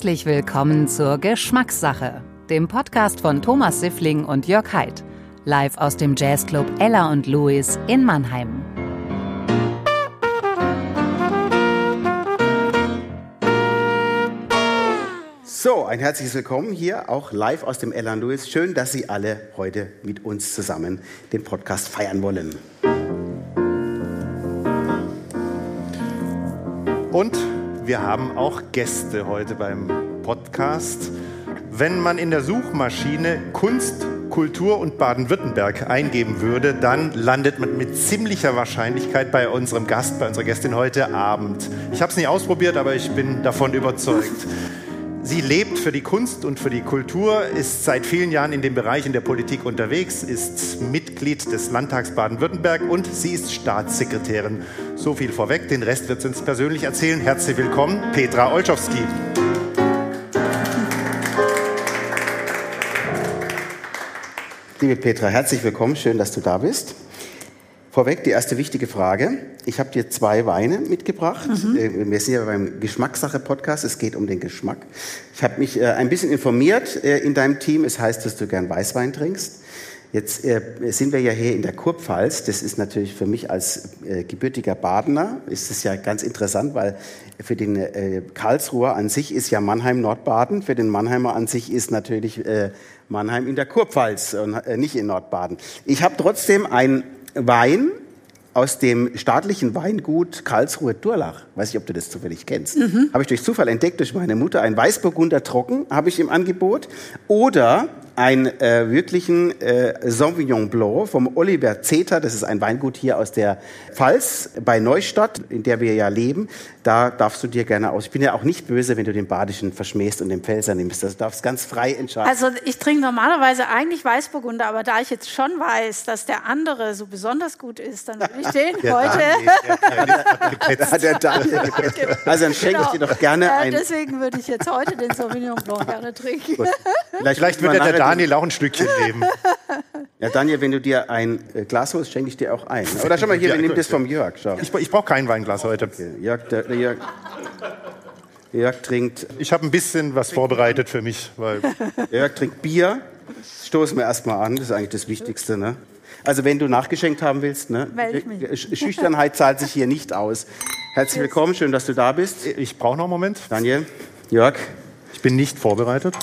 Herzlich willkommen zur Geschmackssache, dem Podcast von Thomas Siffling und Jörg Haidt, live aus dem Jazzclub Ella und Louis in Mannheim. So, ein herzliches Willkommen hier auch live aus dem Ella und Louis. Schön, dass Sie alle heute mit uns zusammen den Podcast feiern wollen. Und wir haben auch Gäste heute beim Podcast. Wenn man in der Suchmaschine Kunst, Kultur und Baden-Württemberg eingeben würde, dann landet man mit ziemlicher Wahrscheinlichkeit bei unserem Gast, bei unserer Gästin heute Abend. Ich habe es nicht ausprobiert, aber ich bin davon überzeugt. Sie lebt für die Kunst und für die Kultur, ist seit vielen Jahren in dem Bereich in der Politik unterwegs, ist Mitglied des Landtags Baden-Württemberg und sie ist Staatssekretärin. So viel vorweg, den Rest wird sie uns persönlich erzählen. Herzlich willkommen, Petra Olschowski. Liebe Petra, herzlich willkommen, schön, dass du da bist. Vorweg die erste wichtige Frage. Ich habe dir zwei Weine mitgebracht. Mhm. Äh, wir sind ja beim Geschmackssache-Podcast. Es geht um den Geschmack. Ich habe mich äh, ein bisschen informiert äh, in deinem Team. Es heißt, dass du gern Weißwein trinkst. Jetzt sind wir ja hier in der Kurpfalz. Das ist natürlich für mich als gebürtiger Badener ist es ja ganz interessant, weil für den Karlsruher an sich ist ja Mannheim Nordbaden. Für den Mannheimer an sich ist natürlich Mannheim in der Kurpfalz und nicht in Nordbaden. Ich habe trotzdem ein Wein aus dem staatlichen Weingut Karlsruhe Durlach. Weiß ich, ob du das zufällig kennst. Mhm. Habe ich durch Zufall entdeckt durch meine Mutter. Ein Weißburgunder Trocken habe ich im Angebot. Oder einen äh, wirklichen äh, Sauvignon Blanc vom Oliver Zeter. Das ist ein Weingut hier aus der Pfalz bei Neustadt, in der wir ja leben. Da darfst du dir gerne aus. Ich bin ja auch nicht böse, wenn du den Badischen verschmähst und den Pfälzer nimmst. Das darfst ganz frei entscheiden. Also ich trinke normalerweise eigentlich Weißburgunder, aber da ich jetzt schon weiß, dass der andere so besonders gut ist, dann würde ich den der heute. der, der, also dann schenke ich dir doch gerne äh, ein. Deswegen würde ich jetzt heute den Sauvignon Blanc gerne trinken. Vielleicht, Vielleicht wird der Daniel auch ein Stückchen nehmen. Ja, Daniel, wenn du dir ein äh, Glas holst, schenke ich dir auch ein. Oder schau mal hier, ja, wir nehmen das vom Jörg. Schau. Ich, ich brauche kein Weinglas heute. Okay. Jörg, der, der Jörg, Jörg trinkt. Ich habe ein bisschen was vorbereitet für mich. Weil Jörg trinkt Bier. Stoßen wir erstmal an, das ist eigentlich das Wichtigste. Ne? Also, wenn du nachgeschenkt haben willst, ne? Schüchternheit zahlt sich hier nicht aus. Herzlich willkommen, schön, dass du da bist. Ich brauche noch einen Moment. Daniel, Jörg. Ich bin nicht vorbereitet.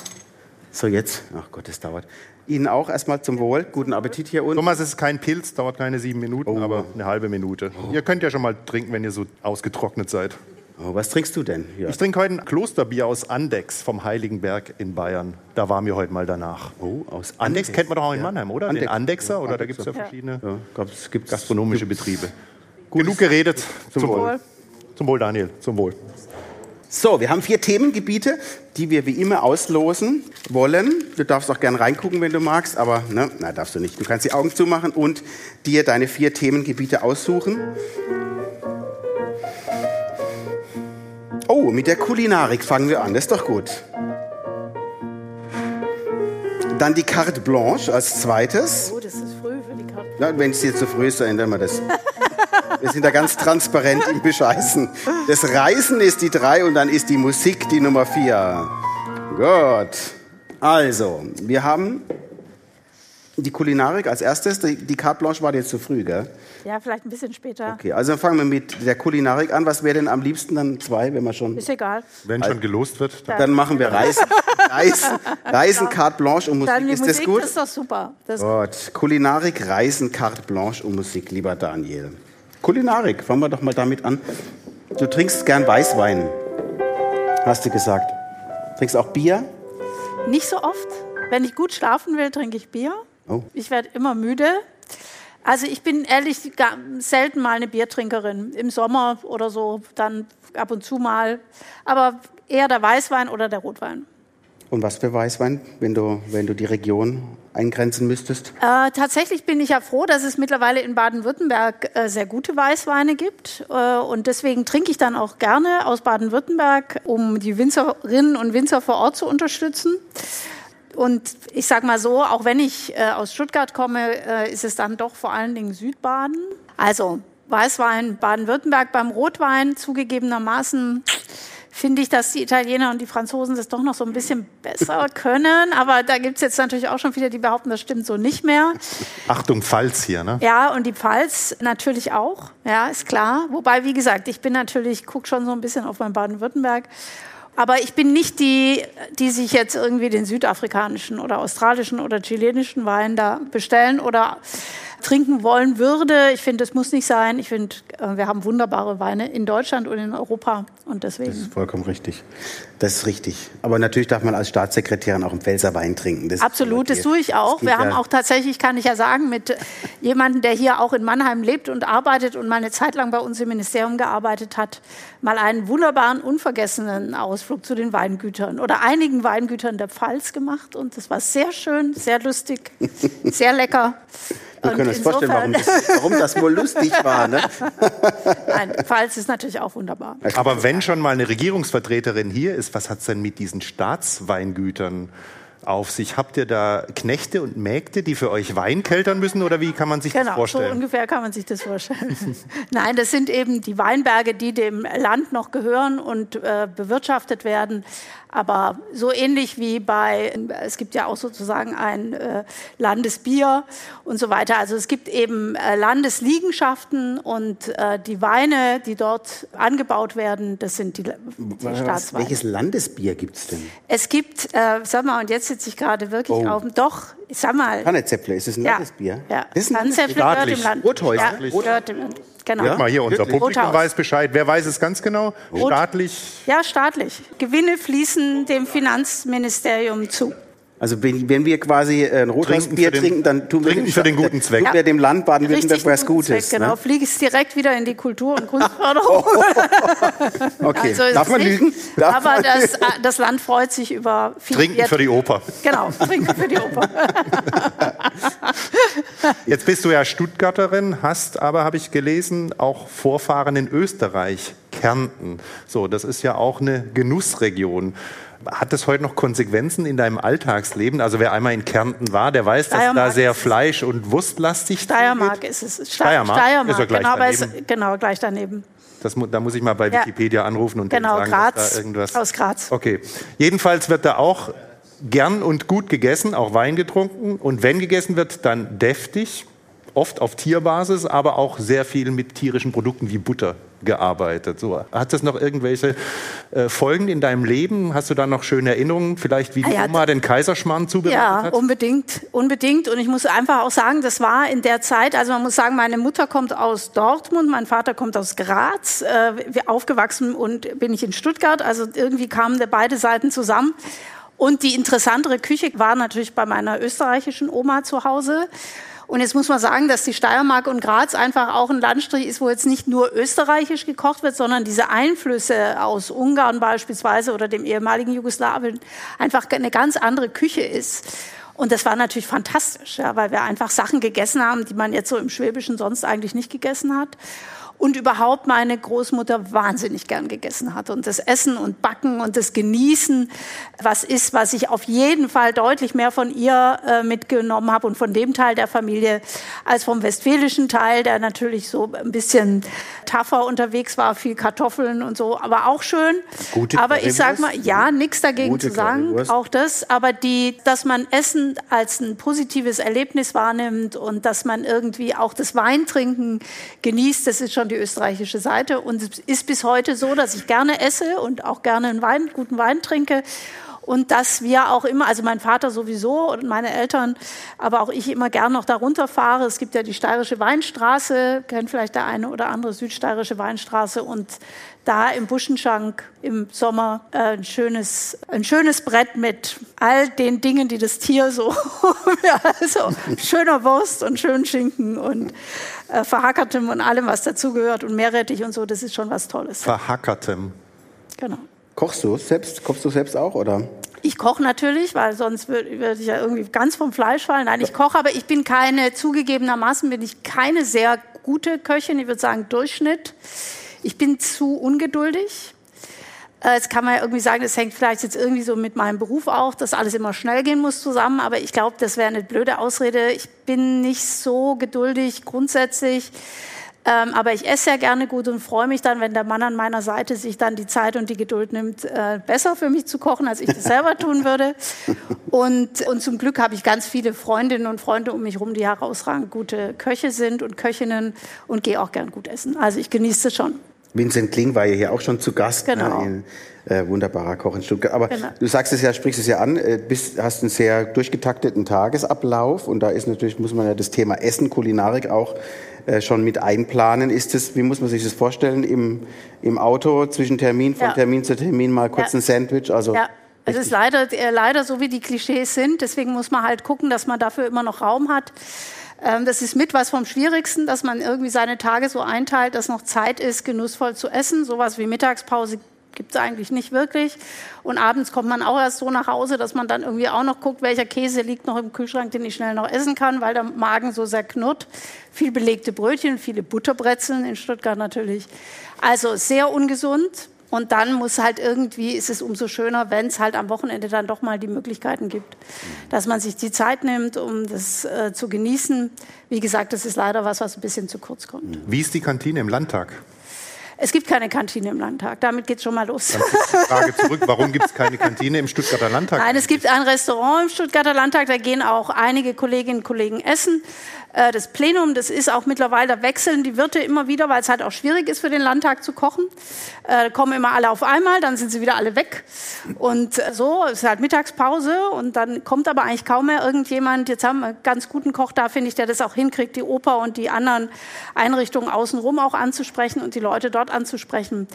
So, jetzt. Ach Gott, das dauert. Ihnen auch erstmal zum Wohl. Guten Appetit hier unten. Thomas, es ist kein Pilz, dauert keine sieben Minuten, oh. aber eine halbe Minute. Oh. Ihr könnt ja schon mal trinken, wenn ihr so ausgetrocknet seid. Oh, was trinkst du denn? Ja. Ich trinke heute ein Klosterbier aus Andex vom Heiligen Berg in Bayern. Da waren wir heute mal danach. Oh, aus Andex. Andex kennt man doch auch in Mannheim, oder? Andex. Den Andexer, ja, oder Andexer. da gibt es ja verschiedene ja, es gibt gastronomische Betriebe. Genug geredet. Zum, zum Wohl. Wohl. Zum Wohl, Daniel. Zum Wohl. So, wir haben vier Themengebiete, die wir wie immer auslosen wollen. Du darfst auch gerne reingucken, wenn du magst, aber ne, na, darfst du nicht. Du kannst die Augen zumachen und dir deine vier Themengebiete aussuchen. Oh, mit der Kulinarik fangen wir an, das ist doch gut. Dann die Carte Blanche als zweites. Oh, das ist früh für die Carte Blanche. Wenn es dir zu früh ist, dann ändern wir das. Wir sind da ganz transparent im Bescheißen. Das Reisen ist die drei und dann ist die Musik die Nummer vier. Gut. Also, wir haben die Kulinarik als erstes. Die, die Carte Blanche war jetzt zu früh, gell? Ja, vielleicht ein bisschen später. Okay, also dann fangen wir mit der Kulinarik an. Was wäre denn am liebsten dann zwei, wenn man schon... Ist egal. Wenn schon gelost wird. Dann, dann machen wir Reisen, Reisen, Reisen, Carte Blanche und Musik. Dann die ist Musik das gut? ist doch super. Das gut. Kulinarik, Reisen, Carte Blanche und Musik, lieber Daniel. Kulinarik, fangen wir doch mal damit an. Du trinkst gern Weißwein, hast du gesagt. Trinkst auch Bier? Nicht so oft. Wenn ich gut schlafen will, trinke ich Bier. Oh. Ich werde immer müde. Also ich bin ehrlich selten mal eine Biertrinkerin. Im Sommer oder so, dann ab und zu mal. Aber eher der Weißwein oder der Rotwein. Und was für Weißwein, wenn du, wenn du die Region eingrenzen müsstest? Äh, tatsächlich bin ich ja froh, dass es mittlerweile in Baden-Württemberg äh, sehr gute Weißweine gibt. Äh, und deswegen trinke ich dann auch gerne aus Baden-Württemberg, um die Winzerinnen und Winzer vor Ort zu unterstützen. Und ich sage mal so, auch wenn ich äh, aus Stuttgart komme, äh, ist es dann doch vor allen Dingen Südbaden. Also Weißwein Baden-Württemberg beim Rotwein zugegebenermaßen finde ich, dass die Italiener und die Franzosen das doch noch so ein bisschen besser können. Aber da gibt es jetzt natürlich auch schon viele, die behaupten, das stimmt so nicht mehr. Achtung, Pfalz hier, ne? Ja, und die Pfalz natürlich auch, ja, ist klar. Wobei, wie gesagt, ich bin natürlich, gucke schon so ein bisschen auf mein Baden-Württemberg. Aber ich bin nicht die, die sich jetzt irgendwie den südafrikanischen oder australischen oder chilenischen Wein da bestellen oder trinken wollen würde. Ich finde, das muss nicht sein. Ich finde, äh, wir haben wunderbare Weine in Deutschland und in Europa und deswegen. Das ist vollkommen richtig. Das ist richtig. Aber natürlich darf man als Staatssekretärin auch einen Pfälzer Wein trinken. Das Absolut, das tue ich auch. Wir haben auch tatsächlich, kann ich ja sagen, mit jemandem, der hier auch in Mannheim lebt und arbeitet und mal eine Zeit lang bei uns im Ministerium gearbeitet hat, mal einen wunderbaren, unvergessenen Ausflug zu den Weingütern oder einigen Weingütern der Pfalz gemacht. Und das war sehr schön, sehr lustig, sehr lecker. Wir können uns vorstellen, warum das, warum das wohl lustig war. Ne? Nein, Pfalz ist natürlich auch wunderbar. Aber wenn schon mal eine Regierungsvertreterin hier ist, was hat es denn mit diesen Staatsweingütern auf sich? Habt ihr da Knechte und Mägde, die für euch Wein keltern müssen oder wie kann man sich genau, das vorstellen? Genau, so ungefähr kann man sich das vorstellen. Nein, das sind eben die Weinberge, die dem Land noch gehören und äh, bewirtschaftet werden. Aber so ähnlich wie bei, es gibt ja auch sozusagen ein äh, Landesbier und so weiter. Also es gibt eben äh, Landesliegenschaften und äh, die Weine, die dort angebaut werden, das sind die, die Staatsweine. Welches Landesbier gibt es denn? Es gibt, äh, sag mal, und jetzt sitze ich gerade wirklich oh. auf dem, doch, sag mal. Kannezäpple, ist es ein ja, Landesbier? Ja, Kannezäpple gehört im Land. Rothäusl. Ja, gehört im Land. Genau. Ja? Mal hier, unser Wirklich? Publikum weiß Bescheid. Wer weiß es ganz genau? Rot staatlich? Ja, staatlich. Gewinne fließen dem Finanzministerium zu. Also wenn, wenn wir quasi ein Rothausbier trinken, dann tun wir trinken für den guten Zweck. Tun wir dem Land Baden-Württemberg was Gutes. Zweck, genau, ne? fliege es direkt wieder in die Kultur- und Kunstförderung. okay, also darf man lügen? Darf aber man das, äh, das, Land freut sich über viel Trinken für die Oper. Genau, trinken für die Oper. Jetzt bist du ja Stuttgarterin, hast aber, habe ich gelesen, auch Vorfahren in Österreich, Kärnten. So, das ist ja auch eine Genussregion. Hat das heute noch Konsequenzen in deinem Alltagsleben? Also wer einmal in Kärnten war, der weiß, dass da sehr fleisch- und wurstlastig Steiermark ist es. Steiermark, Steiermark ist ja gleich genau, daneben. Ist, genau, gleich daneben. Das, da muss ich mal bei Wikipedia ja. anrufen und genau, sagen, Graz, dass da irgendwas... aus Graz. Okay. Jedenfalls wird da auch gern und gut gegessen, auch Wein getrunken. Und wenn gegessen wird, dann deftig, oft auf Tierbasis, aber auch sehr viel mit tierischen Produkten wie Butter gearbeitet. So, hat das noch irgendwelche äh, Folgen in deinem Leben? Hast du da noch schöne Erinnerungen, vielleicht wie die ja, Oma den Kaiserschmarrn zubereitet ja, hat? Ja, unbedingt, unbedingt. Und ich muss einfach auch sagen, das war in der Zeit, also man muss sagen, meine Mutter kommt aus Dortmund, mein Vater kommt aus Graz, äh, aufgewachsen und bin ich in Stuttgart. Also irgendwie kamen beide Seiten zusammen. Und die interessantere Küche war natürlich bei meiner österreichischen Oma zu Hause. Und jetzt muss man sagen, dass die Steiermark und Graz einfach auch ein Landstrich ist, wo jetzt nicht nur österreichisch gekocht wird, sondern diese Einflüsse aus Ungarn beispielsweise oder dem ehemaligen Jugoslawien einfach eine ganz andere Küche ist. Und das war natürlich fantastisch, ja, weil wir einfach Sachen gegessen haben, die man jetzt so im Schwäbischen sonst eigentlich nicht gegessen hat und überhaupt meine Großmutter wahnsinnig gern gegessen hat. Und das Essen und Backen und das Genießen, was ist, was ich auf jeden Fall deutlich mehr von ihr äh, mitgenommen habe und von dem Teil der Familie als vom westfälischen Teil, der natürlich so ein bisschen tougher unterwegs war, viel Kartoffeln und so, aber auch schön. Gute aber ich sag mal, ja, nichts dagegen Gute zu sagen, auch das, aber die, dass man Essen als ein positives Erlebnis wahrnimmt und dass man irgendwie auch das Weintrinken genießt, das ist schon die österreichische Seite. Und es ist bis heute so, dass ich gerne esse und auch gerne einen Wein, guten Wein trinke. Und dass wir auch immer, also mein Vater sowieso und meine Eltern, aber auch ich immer gern noch darunter fahre. Es gibt ja die Steirische Weinstraße, kennt vielleicht der eine oder andere Südsteirische Weinstraße. Und da im Buschenschank im Sommer äh, ein schönes, ein schönes Brett mit all den Dingen, die das Tier so, also schöner Wurst und schönen Schinken und äh, verhackertem und allem, was dazugehört und Meerrettich und so, das ist schon was Tolles. Verhackertem. Genau. Kochst du selbst? Kochst du selbst auch oder? Ich koche natürlich, weil sonst würde würd ich ja irgendwie ganz vom Fleisch fallen. Nein, ich koche, aber ich bin keine, zugegebenermaßen bin ich keine sehr gute Köchin. Ich würde sagen Durchschnitt. Ich bin zu ungeduldig. Äh, jetzt kann man ja irgendwie sagen, das hängt vielleicht jetzt irgendwie so mit meinem Beruf auch, dass alles immer schnell gehen muss zusammen. Aber ich glaube, das wäre eine blöde Ausrede. Ich bin nicht so geduldig grundsätzlich. Ähm, aber ich esse sehr gerne gut und freue mich dann, wenn der Mann an meiner Seite sich dann die Zeit und die Geduld nimmt, äh, besser für mich zu kochen, als ich das selber tun würde. Und, und zum Glück habe ich ganz viele Freundinnen und Freunde um mich herum, die herausragend gute Köche sind und Köchinnen und gehe auch gern gut essen. Also ich genieße es schon. Vincent Kling war ja hier auch schon zu Gast. Ne, genau. Ne, äh, wunderbarer Koch in Stuttgart. Aber Genau. du sagst es ja, sprichst es ja an, äh, bist, hast einen sehr durchgetakteten Tagesablauf und da ist natürlich, muss man ja das Thema Essen, Kulinarik auch äh, schon mit einplanen. Ist es, wie muss man sich das vorstellen, im, im Auto zwischen Termin, von Ja. Termin zu Termin mal kurz Ja. ein Sandwich? Also Ja, es ist leider, äh, leider so, wie die Klischees sind. Deswegen muss man halt gucken, dass man dafür immer noch Raum hat. Ähm, das ist mit was vom Schwierigsten, dass man irgendwie seine Tage so einteilt, dass noch Zeit ist, genussvoll zu essen. Sowas wie Mittagspause gibt es eigentlich nicht wirklich. Und abends kommt man auch erst so nach Hause, dass man dann irgendwie auch noch guckt, welcher Käse liegt noch im Kühlschrank, den ich schnell noch essen kann, weil der Magen so sehr knurrt. Viel belegte Brötchen, viele Butterbrezeln in Stuttgart natürlich. Also sehr ungesund. Und dann muss halt irgendwie, ist es umso schöner, wenn es halt am Wochenende dann doch mal die Möglichkeiten gibt, dass man sich die Zeit nimmt, um das äh, zu genießen. Wie gesagt, das ist leider was, was ein bisschen zu kurz kommt. Wie ist die Kantine im Landtag? Es gibt keine Kantine im Landtag. Damit geht's schon mal los. Dann die Frage zurück, warum gibt es keine Kantine im Stuttgarter Landtag? Nein, es gibt ein Restaurant im Stuttgarter Landtag, da gehen auch einige Kolleginnen und Kollegen essen. Äh, Das Plenum, das ist auch mittlerweile, da wechseln die Wirte immer wieder, weil es halt auch schwierig ist für den Landtag zu kochen. Äh, kommen immer alle auf einmal, dann sind sie wieder alle weg. Und äh, so, es ist halt Mittagspause und dann kommt aber eigentlich kaum mehr irgendjemand. Jetzt haben wir einen ganz guten Koch da, finde ich, der das auch hinkriegt, die Oper und die anderen Einrichtungen außenrum auch anzusprechen und die Leute dort anzusprechen.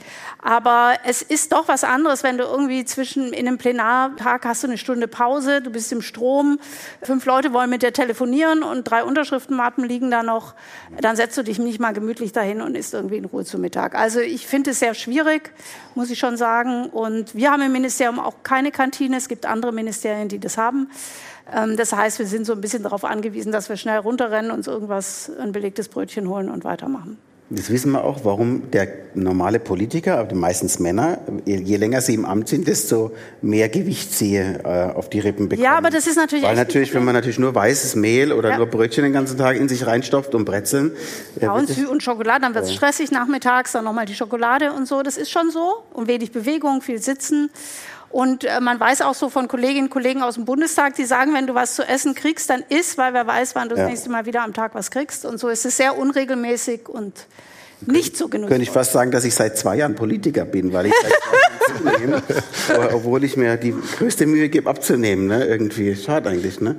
Aber es ist doch was anderes, wenn du irgendwie zwischen, in einem Plenartag hast du eine Stunde Pause, du bist im Strom, fünf Leute wollen mit dir telefonieren und drei Unterschriftenmappen liegen da noch, dann setzt du dich nicht mal gemütlich dahin und isst irgendwie in Ruhe zu Mittag. Also ich finde es sehr schwierig, muss ich schon sagen. Und wir haben im Ministerium auch keine Kantine. Es gibt andere Ministerien, die das haben. Ähm, Das heißt, wir sind so ein bisschen darauf angewiesen, dass wir schnell runterrennen, uns irgendwas, ein belegtes Brötchen holen und weitermachen. Jetzt wissen wir auch, warum der normale Politiker, aber meistens Männer, je, länger sie im Amt sind, desto mehr Gewicht sie äh, auf die Rippen bekommen. Ja, aber das ist natürlich Weil natürlich, wenn man natürlich nur weißes Mehl oder Ja. nur Brötchen den ganzen Tag in sich reinstopft und Brezeln, äh, Ja, und, Sü- und Schokolade, dann wird es stressig nachmittags, dann nochmal die Schokolade und so. Das ist schon so. Und wenig Bewegung, viel Sitzen. Und äh, man weiß auch so von Kolleginnen und Kollegen aus dem Bundestag, die sagen, wenn du was zu essen kriegst, dann isst, weil wer weiß, wann du Ja. das nächste Mal wieder am Tag was kriegst. Und so ist es sehr unregelmäßig und nicht so genussvoll. könnte ich fast sagen, dass ich seit zwei Jahren Politiker bin, weil ich seit zwei Jahren zunehme, aber obwohl ich mir die größte Mühe gebe, abzunehmen. Ne? Irgendwie schade eigentlich. Ne?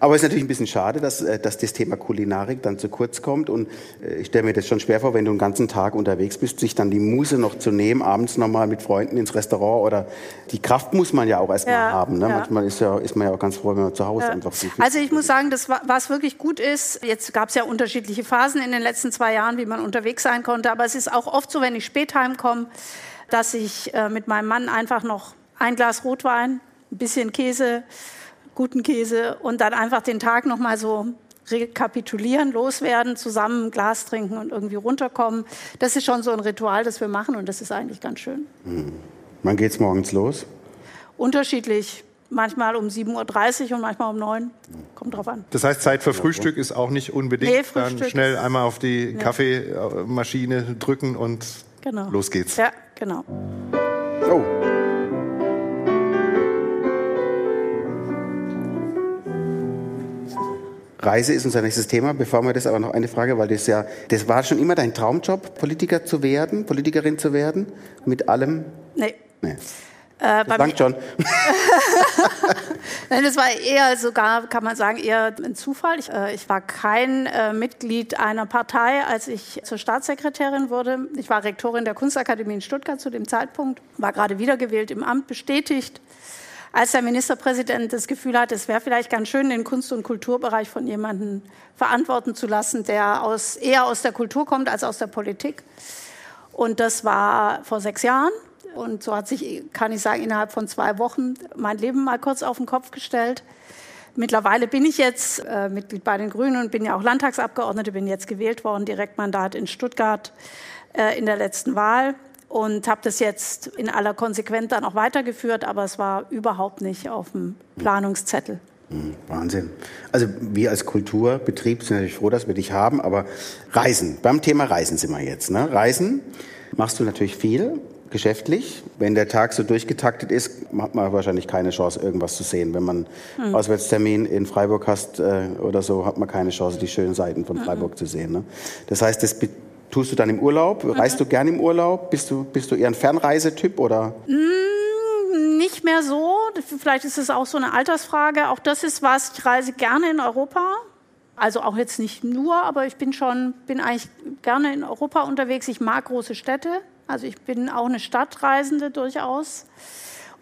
Aber es ist natürlich ein bisschen schade, dass, äh, dass das Thema Kulinarik dann zu kurz kommt. Und äh, ich stelle mir das schon schwer vor, wenn du einen ganzen Tag unterwegs bist, sich dann die Muße noch zu nehmen, abends nochmal mit Freunden ins Restaurant oder die Kraft muss man ja auch erstmal Ja, haben. Ne? ja. Manchmal ist, ja, ist man ja auch ganz froh, wenn man zu Hause einfach viel Also ich muss sagen, das, wa- was wirklich gut ist, jetzt gab es ja unterschiedliche Phasen in den letzten zwei Jahren, wie man unterwegs sein konnte, aber es ist auch oft so, wenn ich spät heimkomme, dass ich äh, mit meinem Mann einfach noch ein Glas Rotwein, ein bisschen Käse, guten Käse und dann einfach den Tag noch mal so rekapitulieren, loswerden, zusammen ein Glas trinken und irgendwie runterkommen. Das ist schon so ein Ritual, das wir machen und das ist eigentlich ganz schön. Wann geht's morgens los? Unterschiedlich, manchmal um 7.30 Uhr und manchmal um 9 Uhr, kommt drauf an. Das heißt, Zeit für Frühstück ist auch nicht unbedingt. Nee, Dann Frühstück schnell ist- einmal auf die Kaffeemaschine drücken und Genau. los geht's. Ja, genau. Reise ist unser nächstes Thema. Bevor wir das aber noch eine Frage, weil das ja, das war schon immer dein Traumjob, Politiker zu werden, Politikerin zu werden, mit allem. Nee. Nee. Äh, mir, schon. Nein, das war eher sogar, kann man sagen, eher ein Zufall. Ich, äh, ich war kein äh, Mitglied einer Partei, als ich zur Staatssekretärin wurde. Ich war Rektorin der Kunstakademie in Stuttgart zu dem Zeitpunkt, war gerade wiedergewählt im Amt, bestätigt. Als der Ministerpräsident das Gefühl hatte, es wäre vielleicht ganz schön, den Kunst- und Kulturbereich von jemandem verantworten zu lassen, der aus, eher aus der Kultur kommt als aus der Politik. Und das war vor sechs Jahren. Und so hat sich, kann ich sagen, innerhalb von zwei Wochen mein Leben mal kurz auf den Kopf gestellt. Mittlerweile bin ich jetzt äh, Mitglied bei den Grünen und bin ja auch Landtagsabgeordnete, bin jetzt gewählt worden, Direktmandat in Stuttgart äh, in der letzten Wahl und habe das jetzt in aller Konsequenz dann auch weitergeführt, aber es war überhaupt nicht auf dem Planungszettel. Hm, Wahnsinn. Also wir als Kulturbetrieb sind natürlich froh, dass wir dich haben, aber Reisen, beim Thema Reisen sind wir jetzt. Ne? Reisen machst du natürlich viel geschäftlich. Wenn der Tag so durchgetaktet ist, hat man wahrscheinlich keine Chance, irgendwas zu sehen. Wenn man hm. Auswärtstermin in Freiburg hast äh, oder so, hat man keine Chance, die schönen Seiten von Freiburg hm. zu sehen. Ne? Das heißt, das tust du dann im Urlaub? Reist du gern im Urlaub? Bist du, bist du eher ein Fernreisetyp oder? Mm, nicht mehr so. Vielleicht ist es auch so eine Altersfrage. Auch das ist was, ich reise gerne in Europa. Also auch jetzt nicht nur, aber ich bin schon, bin eigentlich gerne in Europa unterwegs. Ich mag große Städte. Also ich bin auch eine Stadtreisende durchaus.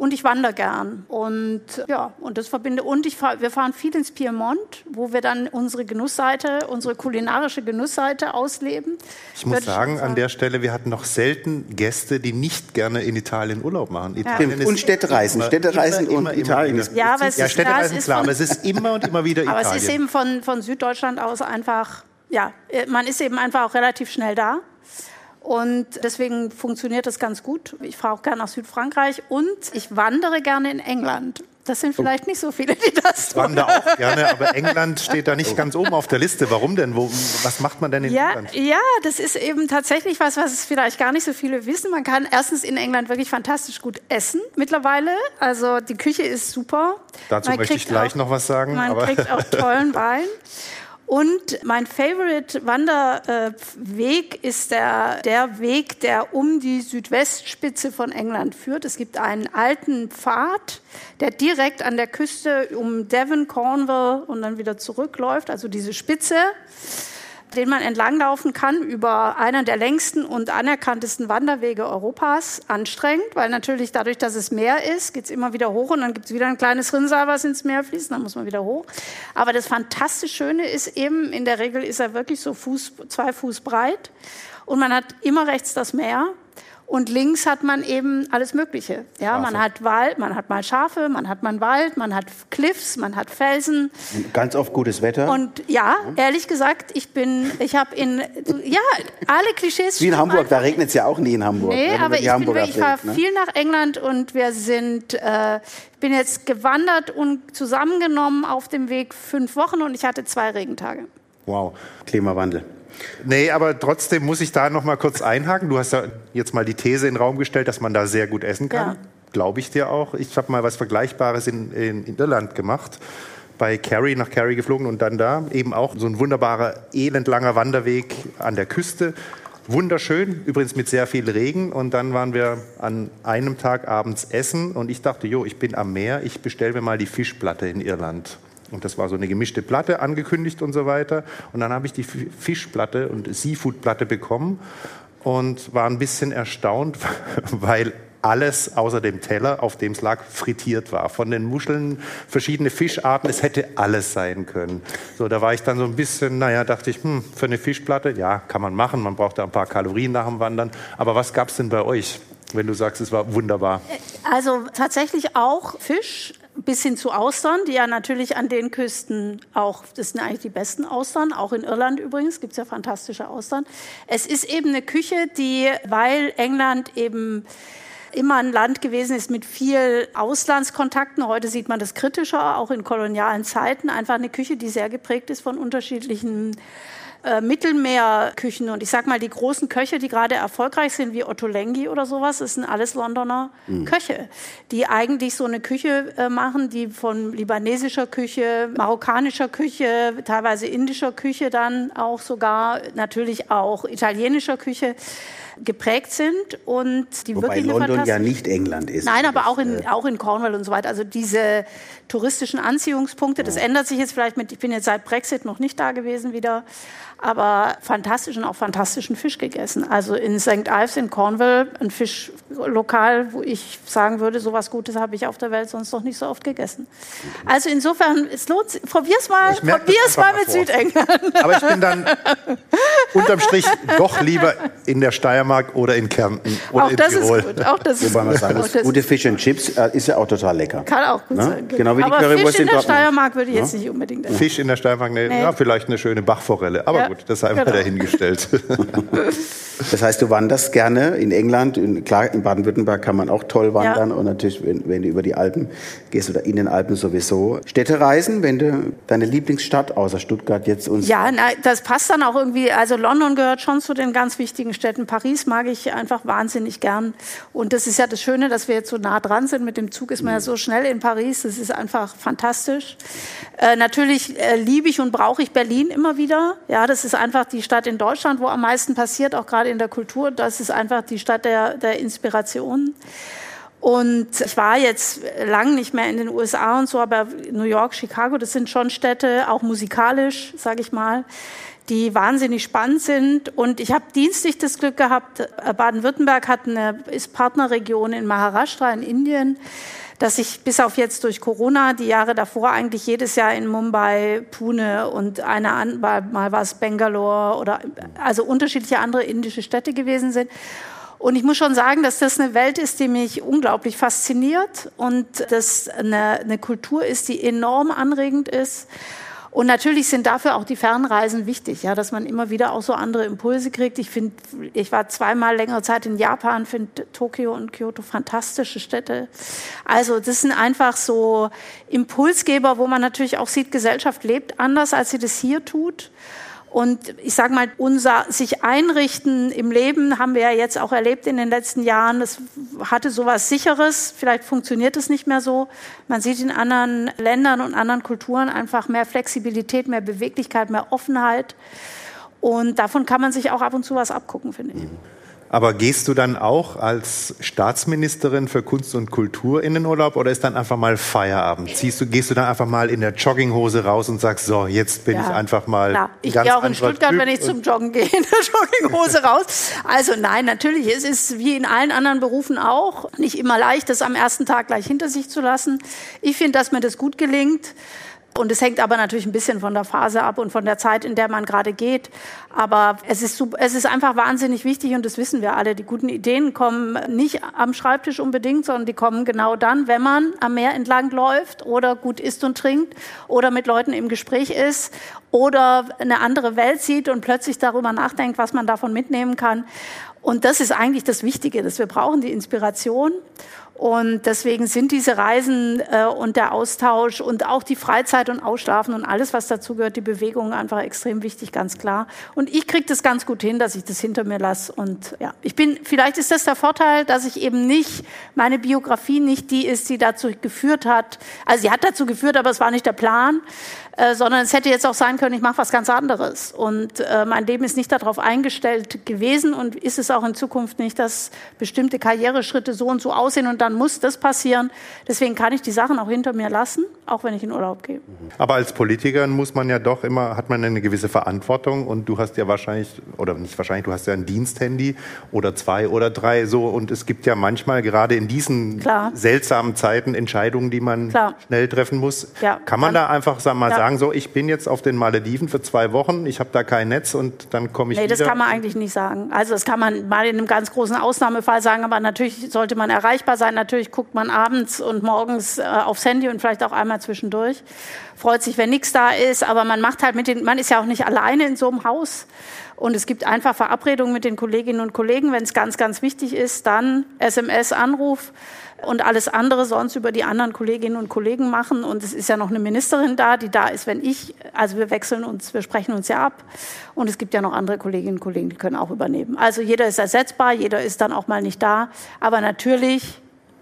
Und ich wandere gern. Und ja, und das verbinde. Und ich fahr, wir fahren viel ins Piemont, wo wir dann unsere Genussseite, unsere kulinarische Genussseite ausleben. Ich muss sagen, an der Stelle, wir hatten noch selten Gäste, die nicht gerne in Italien Urlaub machen. Italien ja. Und Städtereisen. Städtereisen immer, und immer, Italien. Immer ja, aber es ja, Städtereisen, ist klar, von, aber es ist immer und immer wieder Italien. Aber es ist eben von, von Süddeutschland aus einfach, ja, man ist eben einfach auch relativ schnell da. Und deswegen funktioniert das ganz gut. Ich fahre auch gerne nach Südfrankreich und ich wandere gerne in England. Das sind vielleicht nicht so viele, die das tun. Ich wandere auch gerne, aber England steht da nicht ganz oben auf der Liste. Warum denn? Wo, was macht man denn in ja, England? Ja, das ist eben tatsächlich was, was vielleicht gar nicht so viele wissen. Man kann erstens in England wirklich fantastisch gut essen mittlerweile. Also die Küche ist super. Dazu man möchte ich gleich auch, noch was sagen. Man kriegt auch tollen Wein. Und mein Favorite Wanderweg ist der, der Weg, der um die Südwestspitze von England führt. Es gibt einen alten Pfad, der direkt an der Küste um Devon, Cornwall und dann wieder zurückläuft, also diese Spitze den man entlanglaufen kann über einer der längsten und anerkanntesten Wanderwege Europas. Anstrengend, weil natürlich dadurch, dass es Meer ist, geht es immer wieder hoch und dann gibt es wieder ein kleines Rinnsal, was ins Meer fließt, dann muss man wieder hoch. Aber das fantastisch Schöne ist eben, in der Regel ist er wirklich so Fuß, zwei Fuß breit und man hat immer rechts das Meer und links hat man eben alles Mögliche. Ja, man hat Wald, man hat mal Schafe, man hat mal Wald, man hat Cliffs, man hat Felsen. Ganz oft gutes Wetter. Und ja, ehrlich gesagt, ich bin, ich habe in, ja, alle Klischees. Wie in Hamburg, da regnet es ja auch nie in Hamburg. Nee, aber ich, bin, ich fahre ne? viel nach England und wir sind, äh, ich bin jetzt gewandert und zusammengenommen auf dem Weg fünf Wochen und ich hatte zwei Regentage. Wow, Klimawandel. Nee, aber trotzdem muss ich da noch mal kurz einhaken. Du hast ja jetzt mal die These in den Raum gestellt, dass man da sehr gut essen kann. Ja. Glaube ich dir auch. Ich habe mal was Vergleichbares in, in, in Irland gemacht bei Kerry nach Kerry geflogen und dann da eben auch so ein wunderbarer, elendlanger Wanderweg an der Küste. Wunderschön, übrigens mit sehr viel Regen. Und dann waren wir an einem Tag abends essen und ich dachte, jo, ich bin am Meer, ich bestelle mir mal die Fischplatte in Irland. Und das war so eine gemischte Platte angekündigt und so weiter. Und dann habe ich die Fischplatte und Seafoodplatte bekommen und war ein bisschen erstaunt, weil alles außer dem Teller, auf dem es lag, frittiert war. Von den Muscheln, verschiedene Fischarten, es hätte alles sein können. So, da war ich dann so ein bisschen, naja, dachte ich, hm, für eine Fischplatte, ja, kann man machen, man braucht da ein paar Kalorien nach dem Wandern. Aber was gab es denn bei euch, wenn du sagst, es war wunderbar? Also tatsächlich auch Fisch, bis hin zu Austern, die ja natürlich an den Küsten auch, das sind eigentlich die besten Austern, auch in Irland übrigens gibt es ja fantastische Austern. Es ist eben eine Küche, die, weil England eben immer ein Land gewesen ist mit viel Auslandskontakten. Heute sieht man das kritischer, auch in kolonialen Zeiten. Einfach eine Küche, die sehr geprägt ist von unterschiedlichen äh, Mittelmeerküchen. Und ich sag mal, die großen Köche, die gerade erfolgreich sind, wie Otto Lengi oder sowas, das sind alles Londoner mhm. Köche, die eigentlich so eine Küche äh, machen, die von libanesischer Küche, marokkanischer Küche, teilweise indischer Küche dann auch sogar, natürlich auch italienischer Küche geprägt sind und die Wobei wirklich London ja nicht England ist. Nein, aber auch in, äh, auch in Cornwall und so weiter. Also diese touristischen Anziehungspunkte, das ändert sich jetzt vielleicht mit, ich bin jetzt seit Brexit noch nicht da gewesen wieder, aber fantastischen, auch fantastischen Fisch gegessen. Also in St. Ives in Cornwall, ein Fischlokal, wo ich sagen würde, so was Gutes habe ich auf der Welt sonst noch nicht so oft gegessen. Also insofern, es lohnt sich. Probier's mal, probier's mal mit vor. Südengland. Aber ich bin dann unterm Strich doch lieber in der Steiermark oder in Kärnten oder auch in das Tirol. Ist gut. Auch das ist Wobei man sagen muss, gute Fish and Chips äh, ist ja auch total lecker. Kann auch gut ne? sein. Genau, genau wie aber die Currywurst Fisch in, in der Steiermark würde ich jetzt ja? nicht unbedingt essen. Fisch in der Steiermark, nee, nee. Ja, vielleicht eine schöne Bachforelle. Aber ja. Gut, das sei einfach genau. dahingestellt. das heißt, du wanderst gerne in England. In, klar, in Baden-Württemberg kann man auch toll wandern. Ja. Und natürlich, wenn, wenn, du über die Alpen gehst oder in den Alpen sowieso. Städtereisen, wenn du deine Lieblingsstadt außer Stuttgart jetzt uns. Ja, na, das passt dann auch irgendwie. Also London gehört schon zu den ganz wichtigen Städten. Paris mag ich einfach wahnsinnig gern. Und das ist ja das Schöne, dass wir jetzt so nah dran sind. Mit dem Zug ist man ja so schnell in Paris. Das ist einfach fantastisch. Äh, natürlich äh, liebe ich und brauche ich Berlin immer wieder. Ja, das ist einfach die Stadt in Deutschland, wo am meisten passiert, auch gerade in der Kultur. Das ist einfach die Stadt der, der Inspiration. Und ich war jetzt lang nicht mehr in den USA und so, aber New York, Chicago, das sind schon Städte, auch musikalisch, sage ich mal, die wahnsinnig spannend sind. Und ich habe dienstlich das Glück gehabt, äh, Baden-Württemberg ist Partnerregion in Maharashtra in Indien dass ich bis auf jetzt durch Corona die Jahre davor eigentlich jedes Jahr in Mumbai, Pune und eine mal, mal war es Bangalore oder also unterschiedliche andere indische Städte gewesen sind. Und ich muss schon sagen, dass das eine Welt ist, die mich unglaublich fasziniert und das eine, eine Kultur ist, die enorm anregend ist und natürlich sind dafür auch die Fernreisen wichtig, ja, dass man immer wieder auch so andere Impulse kriegt. Ich finde, ich war zweimal längere Zeit in Japan, finde Tokio und Kyoto fantastische Städte. Also das sind einfach so Impulsgeber, wo man natürlich auch sieht, Gesellschaft lebt anders, als sie das hier tut. Und ich sage mal, unser sich einrichten im Leben haben wir ja jetzt auch erlebt in den letzten Jahren. Das hatte sowas Sicheres. Vielleicht funktioniert es nicht mehr so. Man sieht in anderen Ländern und anderen Kulturen einfach mehr Flexibilität, mehr Beweglichkeit, mehr Offenheit. Und davon kann man sich auch ab und zu was abgucken, finde ich. Aber gehst du dann auch als Staatsministerin für Kunst und Kultur in den Urlaub oder ist dann einfach mal Feierabend? Ziehst du, gehst du dann einfach mal in der Jogginghose raus und sagst, so, jetzt bin ja, ich einfach mal. Klar. Ich gehe auch in Stuttgart, typ wenn ich zum Joggen gehe, in der Jogginghose raus. Also nein, natürlich, es ist wie in allen anderen Berufen auch nicht immer leicht, das am ersten Tag gleich hinter sich zu lassen. Ich finde, dass mir das gut gelingt. Und es hängt aber natürlich ein bisschen von der Phase ab und von der Zeit, in der man gerade geht. Aber es ist, es ist einfach wahnsinnig wichtig und das wissen wir alle. Die guten Ideen kommen nicht am Schreibtisch unbedingt, sondern die kommen genau dann, wenn man am Meer entlang läuft oder gut isst und trinkt oder mit Leuten im Gespräch ist oder eine andere Welt sieht und plötzlich darüber nachdenkt, was man davon mitnehmen kann. Und das ist eigentlich das Wichtige, dass wir brauchen die Inspiration. Und deswegen sind diese Reisen äh, und der Austausch und auch die Freizeit und Ausschlafen und alles, was dazu gehört, die Bewegung einfach extrem wichtig, ganz klar. Und ich kriege das ganz gut hin, dass ich das hinter mir lasse. Und ja, ich bin, vielleicht ist das der Vorteil, dass ich eben nicht, meine Biografie nicht die ist, die dazu geführt hat. Also sie hat dazu geführt, aber es war nicht der Plan, äh, sondern es hätte jetzt auch sein können, ich mache was ganz anderes. Und äh, mein Leben ist nicht darauf eingestellt gewesen und ist es auch in Zukunft nicht, dass bestimmte Karriereschritte so und so aussehen und dann muss das passieren. Deswegen kann ich die Sachen auch hinter mir lassen, auch wenn ich in Urlaub gehe. Aber als Politiker muss man ja doch immer, hat man eine gewisse Verantwortung und du hast ja wahrscheinlich, oder nicht wahrscheinlich, du hast ja ein Diensthandy oder zwei oder drei so und es gibt ja manchmal gerade in diesen Klar. seltsamen Zeiten Entscheidungen, die man Klar. schnell treffen muss. Ja. Kann man da einfach sag mal ja. sagen, so ich bin jetzt auf den Malediven für zwei Wochen, ich habe da kein Netz und dann komme ich nee, wieder? Nee, das kann man eigentlich nicht sagen. Also das kann man mal in einem ganz großen Ausnahmefall sagen, aber natürlich sollte man erreichbar sein natürlich guckt man abends und morgens äh, aufs Handy und vielleicht auch einmal zwischendurch. Freut sich, wenn nichts da ist, aber man macht halt mit den, man ist ja auch nicht alleine in so einem Haus. Und es gibt einfach Verabredungen mit den Kolleginnen und Kollegen. Wenn es ganz, ganz wichtig ist, dann SMS, Anruf und alles andere sonst über die anderen Kolleginnen und Kollegen machen. Und es ist ja noch eine Ministerin da, die da ist, wenn ich, also wir wechseln uns, wir sprechen uns ja ab. Und es gibt ja noch andere Kolleginnen und Kollegen, die können auch übernehmen. Also jeder ist ersetzbar, jeder ist dann auch mal nicht da. Aber natürlich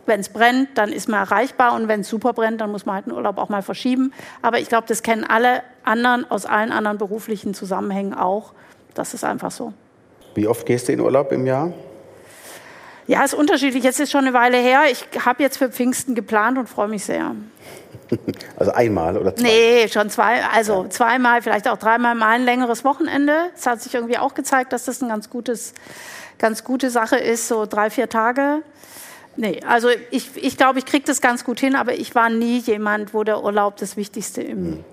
wenn es brennt, dann ist man erreichbar und wenn es super brennt, dann muss man halt den Urlaub auch mal verschieben. Aber ich glaube, das kennen alle anderen aus allen anderen beruflichen Zusammenhängen auch. Das ist einfach so. Wie oft gehst du in Urlaub im Jahr? Ja, ist unterschiedlich. Jetzt ist schon eine Weile her. Ich habe jetzt für Pfingsten geplant und freue mich sehr. Also einmal oder zwei? Nee, schon zwei, also ja. zweimal, vielleicht auch dreimal mal ein längeres Wochenende. Es hat sich irgendwie auch gezeigt, dass das eine ganz, gutes, ganz gute Sache ist, so drei, vier Tage. Nee, also ich, ich glaube, ich kriege das ganz gut hin, aber ich war nie jemand, wo der Urlaub das Wichtigste im hm.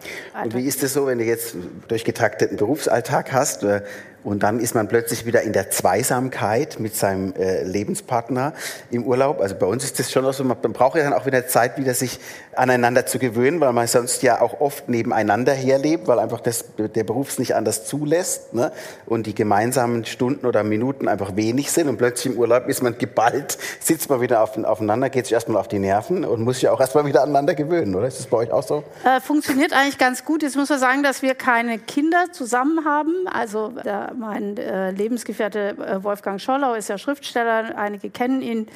Und wie ist es so, wenn du jetzt durchgetakteten Berufsalltag hast, äh, Und dann ist man plötzlich wieder in der Zweisamkeit mit seinem äh, Lebenspartner im Urlaub. Also bei uns ist das schon auch so, man braucht ja dann auch wieder Zeit, wieder sich aneinander zu gewöhnen, weil man sonst ja auch oft nebeneinander herlebt, weil einfach das, der Beruf es nicht anders zulässt ne? und die gemeinsamen Stunden oder Minuten einfach wenig sind und plötzlich im Urlaub ist man geballt, sitzt man wieder auf, aufeinander, geht sich erstmal auf die Nerven und muss sich auch erstmal wieder aneinander gewöhnen, oder? Ist das bei euch auch so? Äh, funktioniert eigentlich ganz gut. Jetzt muss man sagen, dass wir keine Kinder zusammen haben. Also der mein äh, Lebensgefährte äh, Wolfgang Schollau ist ja Schriftsteller, einige kennen ihn.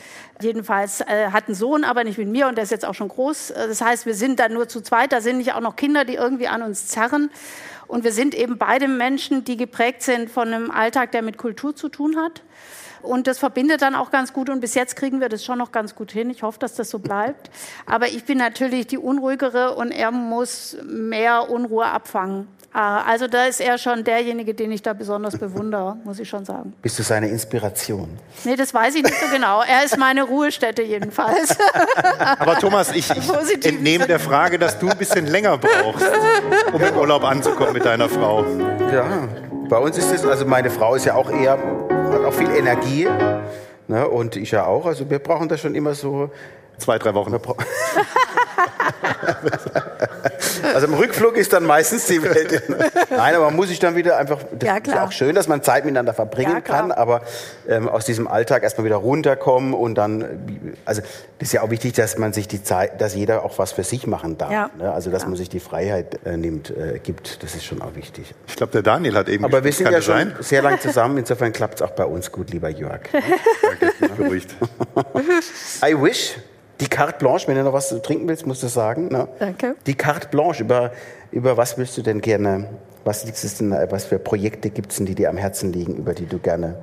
Jedenfalls äh, hat einen Sohn, aber nicht mit mir und der ist jetzt auch schon groß. Äh, das heißt, wir sind dann nur zu zweit, da sind nicht auch noch Kinder, die irgendwie an uns zerren. Und wir sind eben beide Menschen, die geprägt sind von einem Alltag, der mit Kultur zu tun hat. Und das verbindet dann auch ganz gut. Und bis jetzt kriegen wir das schon noch ganz gut hin. Ich hoffe, dass das so bleibt. Aber ich bin natürlich die Unruhigere und er muss mehr Unruhe abfangen. Ah, also da ist er schon derjenige, den ich da besonders bewundere, muss ich schon sagen. Bist du seine Inspiration? Nee, das weiß ich nicht so genau. Er ist meine Ruhestätte jedenfalls. Aber Thomas, ich, ich entnehme der Frage, dass du ein bisschen länger brauchst, um im Urlaub anzukommen mit deiner Frau. Ja, bei uns ist es, also meine Frau ist ja auch eher, hat auch viel Energie. Ne, und ich ja auch. Also wir brauchen da schon immer so zwei, drei Wochen. Also im Rückflug ist dann meistens die Welt. Nein, aber man muss sich dann wieder einfach. Das ja, ist auch schön, dass man Zeit miteinander verbringen ja, kann, aber ähm, aus diesem Alltag erstmal wieder runterkommen und dann. Also das ist ja auch wichtig, dass man sich die Zeit, dass jeder auch was für sich machen darf. Ja. Ne? Also dass man sich die Freiheit äh, nimmt, äh, gibt. Das ist schon auch wichtig. Ich glaube, der Daniel hat eben. Aber wir sind ja schon sein? sehr lang zusammen. Insofern klappt es auch bei uns gut, lieber Jörg. Danke, ich bin beruhigt. I wish die Carte Blanche, wenn du noch was trinken willst, musst du sagen. Ne? Danke. Die Carte Blanche, über, über was willst du denn gerne, was, denn, was für Projekte gibt es denn, die dir am Herzen liegen, über die du gerne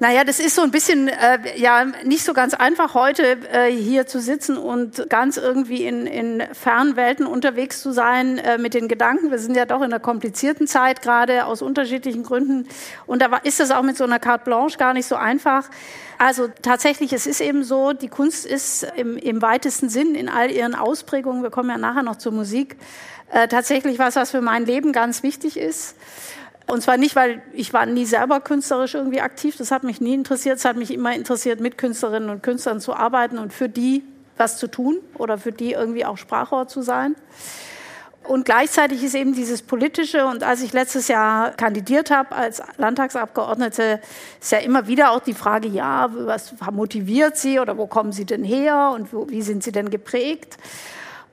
naja, das ist so ein bisschen äh, ja nicht so ganz einfach heute äh, hier zu sitzen und ganz irgendwie in, in Fernwelten unterwegs zu sein äh, mit den Gedanken. Wir sind ja doch in einer komplizierten Zeit gerade aus unterschiedlichen Gründen und da ist das auch mit so einer Carte Blanche gar nicht so einfach. Also tatsächlich, es ist eben so, die Kunst ist im, im weitesten Sinn in all ihren Ausprägungen, wir kommen ja nachher noch zur Musik, äh, tatsächlich was, was für mein Leben ganz wichtig ist. Und zwar nicht, weil ich war nie selber künstlerisch irgendwie aktiv, das hat mich nie interessiert. Es hat mich immer interessiert, mit Künstlerinnen und Künstlern zu arbeiten und für die was zu tun oder für die irgendwie auch Sprachrohr zu sein. Und gleichzeitig ist eben dieses politische, und als ich letztes Jahr kandidiert habe als Landtagsabgeordnete, ist ja immer wieder auch die Frage, ja, was motiviert Sie oder wo kommen Sie denn her und wo, wie sind Sie denn geprägt?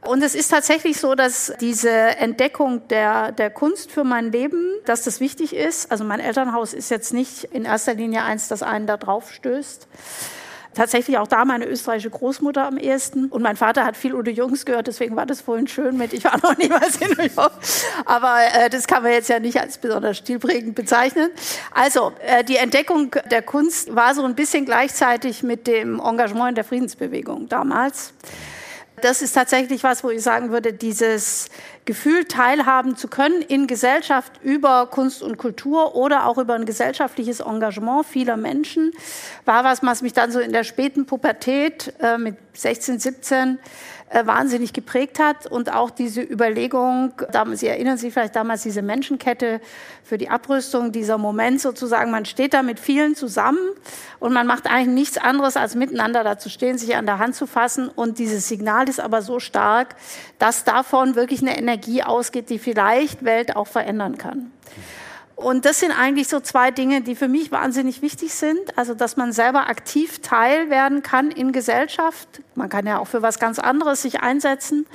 Und es ist tatsächlich so, dass diese Entdeckung der, der Kunst für mein Leben, dass das wichtig ist. Also mein Elternhaus ist jetzt nicht in erster Linie eins, das einen da drauf stößt. Tatsächlich auch da meine österreichische Großmutter am ehesten. Und mein Vater hat viel Udo Jungs gehört, deswegen war das vorhin schön mit, ich war noch niemals in New York. Aber äh, das kann man jetzt ja nicht als besonders stilprägend bezeichnen. Also, äh, die Entdeckung der Kunst war so ein bisschen gleichzeitig mit dem Engagement in der Friedensbewegung damals. Das ist tatsächlich was, wo ich sagen würde, dieses Gefühl, teilhaben zu können in Gesellschaft über Kunst und Kultur oder auch über ein gesellschaftliches Engagement vieler Menschen, war was, was mich dann so in der späten Pubertät äh, mit 16, 17 äh, wahnsinnig geprägt hat. Und auch diese Überlegung, Sie erinnern sich vielleicht damals diese Menschenkette für die Abrüstung, dieser Moment sozusagen, man steht da mit vielen zusammen und man macht eigentlich nichts anderes, als miteinander da zu stehen, sich an der Hand zu fassen. Und dieses Signal ist aber so stark, dass davon wirklich eine Energie ausgeht, die vielleicht Welt auch verändern kann. Und das sind eigentlich so zwei Dinge, die für mich wahnsinnig wichtig sind. Also, dass man selber aktiv Teil werden kann in Gesellschaft. Man kann ja auch für was ganz anderes sich einsetzen.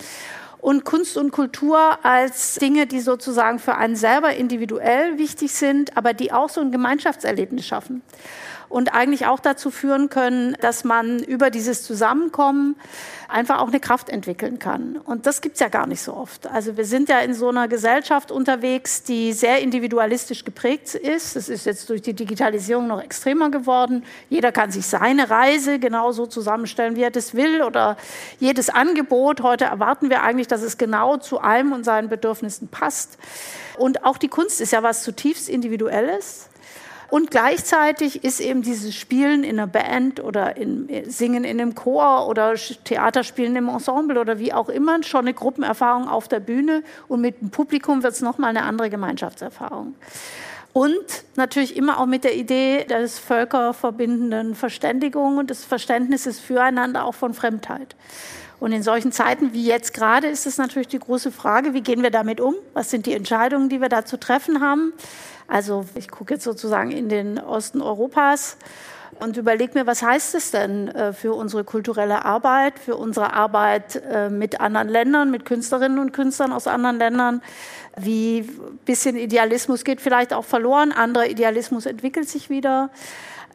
Und Kunst und Kultur als Dinge, die sozusagen für einen selber individuell wichtig sind, aber die auch so ein Gemeinschaftserlebnis schaffen und eigentlich auch dazu führen können, dass man über dieses Zusammenkommen einfach auch eine Kraft entwickeln kann. Und das gibt's ja gar nicht so oft. Also wir sind ja in so einer Gesellschaft unterwegs, die sehr individualistisch geprägt ist. Das ist jetzt durch die Digitalisierung noch extremer geworden. Jeder kann sich seine Reise genauso zusammenstellen, wie er das will oder jedes Angebot. Heute erwarten wir eigentlich, dass es genau zu einem und seinen Bedürfnissen passt. Und auch die Kunst ist ja was zutiefst Individuelles. Und gleichzeitig ist eben dieses Spielen in einer Band oder in, Singen in einem Chor oder Theaterspielen im Ensemble oder wie auch immer schon eine Gruppenerfahrung auf der Bühne und mit dem Publikum wird es nochmal eine andere Gemeinschaftserfahrung. Und natürlich immer auch mit der Idee des völkerverbindenden Verständigung und des Verständnisses füreinander auch von Fremdheit. Und in solchen Zeiten wie jetzt gerade ist es natürlich die große Frage, wie gehen wir damit um? Was sind die Entscheidungen, die wir da zu treffen haben? Also ich gucke jetzt sozusagen in den Osten Europas und überlege mir, was heißt es denn äh, für unsere kulturelle Arbeit, für unsere Arbeit äh, mit anderen Ländern, mit Künstlerinnen und Künstlern aus anderen Ländern? Wie bisschen Idealismus geht vielleicht auch verloren, anderer Idealismus entwickelt sich wieder.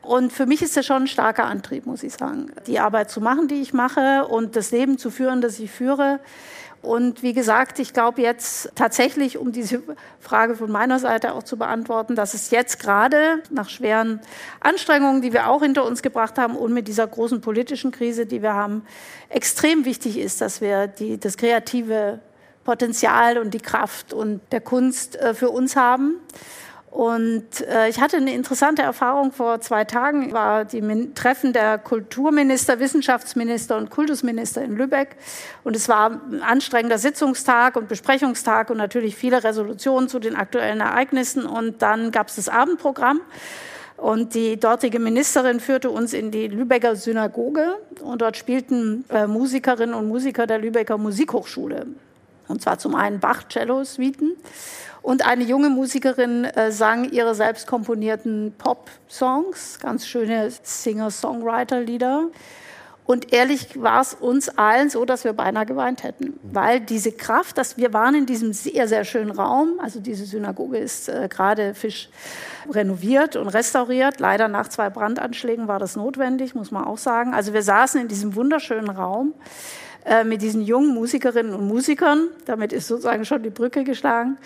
Und für mich ist das schon ein starker Antrieb, muss ich sagen, die Arbeit zu machen, die ich mache und das Leben zu führen, das ich führe. Und wie gesagt, ich glaube jetzt tatsächlich, um diese Frage von meiner Seite auch zu beantworten, dass es jetzt gerade nach schweren Anstrengungen, die wir auch hinter uns gebracht haben und mit dieser großen politischen Krise, die wir haben, extrem wichtig ist, dass wir die, das kreative Potenzial und die Kraft und der Kunst äh, für uns haben. Und äh, ich hatte eine interessante Erfahrung vor zwei Tagen, war die Min Treffen der Kulturminister, Wissenschaftsminister und Kultusminister in Lübeck. Und es war ein anstrengender Sitzungstag und Besprechungstag und natürlich viele Resolutionen zu den aktuellen Ereignissen. Und dann gab es das Abendprogramm. Und die dortige Ministerin führte uns in die Lübecker Synagoge und dort spielten äh, Musikerinnen und Musiker der Lübecker Musikhochschule. Und zwar zum einen Bach-Cello-Suiten und eine junge Musikerin äh, sang ihre selbst komponierten Pop-Songs, ganz schöne Singer-Songwriter-Lieder. Und ehrlich war es uns allen so, dass wir beinahe geweint hätten, weil diese Kraft, dass wir waren in diesem sehr, sehr schönen Raum, also diese Synagoge ist äh, gerade Fisch renoviert und restauriert. Leider nach zwei Brandanschlägen war das notwendig, muss man auch sagen. Also wir saßen in diesem wunderschönen Raum äh, mit diesen jungen Musikerinnen und Musikern. Damit ist sozusagen schon die Brücke geschlagen.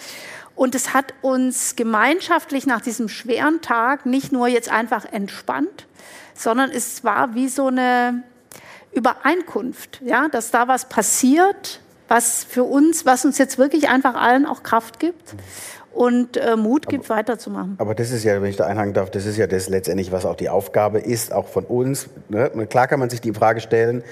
Und es hat uns gemeinschaftlich nach diesem schweren Tag nicht nur jetzt einfach entspannt, sondern es war wie so eine Übereinkunft, ja, dass da was passiert, was für uns, was uns jetzt wirklich einfach allen auch Kraft gibt und äh, Mut gibt, aber, weiterzumachen. Aber das ist ja, wenn ich da einhaken darf, das ist ja das letztendlich, was auch die Aufgabe ist, auch von uns. Ne? Klar kann man sich die Frage stellen,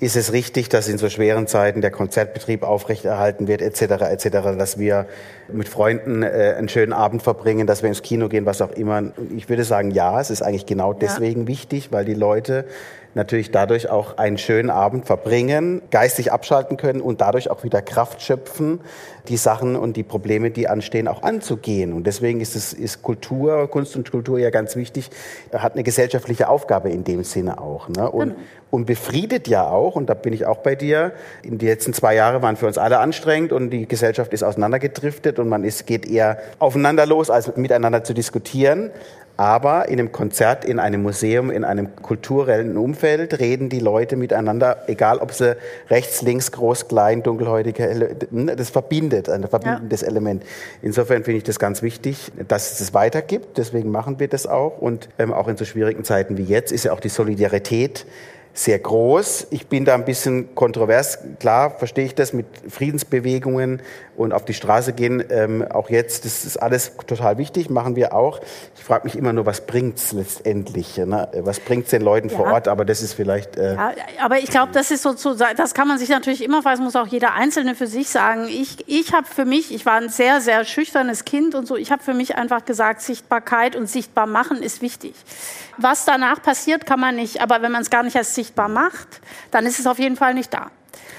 ist es richtig, dass in so schweren Zeiten der Konzertbetrieb aufrechterhalten wird, etc., etc., dass wir mit Freunden äh, einen schönen Abend verbringen, dass wir ins Kino gehen, was auch immer. Ich würde sagen, ja, es ist eigentlich genau deswegen ja. wichtig, weil die Leute natürlich dadurch auch einen schönen Abend verbringen, geistig abschalten können und dadurch auch wieder Kraft schöpfen, die Sachen und die Probleme, die anstehen, auch anzugehen. Und deswegen ist es ist Kultur, Kunst und Kultur ja ganz wichtig, hat eine gesellschaftliche Aufgabe in dem Sinne auch. Ne? Und, genau. und befriedet ja auch, und da bin ich auch bei dir, in den letzten zwei Jahre waren für uns alle anstrengend und die Gesellschaft ist auseinandergedriftet und man ist, geht eher aufeinander los, als miteinander zu diskutieren. Aber in einem Konzert, in einem Museum, in einem kulturellen Umfeld reden die Leute miteinander, egal ob sie rechts, links, groß, klein, dunkelhäutige, das verbindet, ein verbindendes ja. Element. Insofern finde ich das ganz wichtig, dass es das weitergibt. Deswegen machen wir das auch. Und ähm, auch in so schwierigen Zeiten wie jetzt ist ja auch die Solidarität sehr groß. Ich bin da ein bisschen kontrovers. Klar verstehe ich das mit Friedensbewegungen und auf die Straße gehen. Ähm, auch jetzt, das ist alles total wichtig, machen wir auch. Ich frage mich immer nur, was bringt's letztendlich? Ne? Was bringt's den Leuten ja. vor Ort? Aber das ist vielleicht. Äh ja, aber ich glaube, das ist sozusagen, das kann man sich natürlich immer fragen, das muss auch jeder Einzelne für sich sagen. Ich, ich habe für mich, ich war ein sehr, sehr schüchternes Kind und so, ich habe für mich einfach gesagt, Sichtbarkeit und sichtbar machen ist wichtig. Was danach passiert, kann man nicht, aber wenn man es gar nicht als sichtbar macht, dann ist es auf jeden Fall nicht da.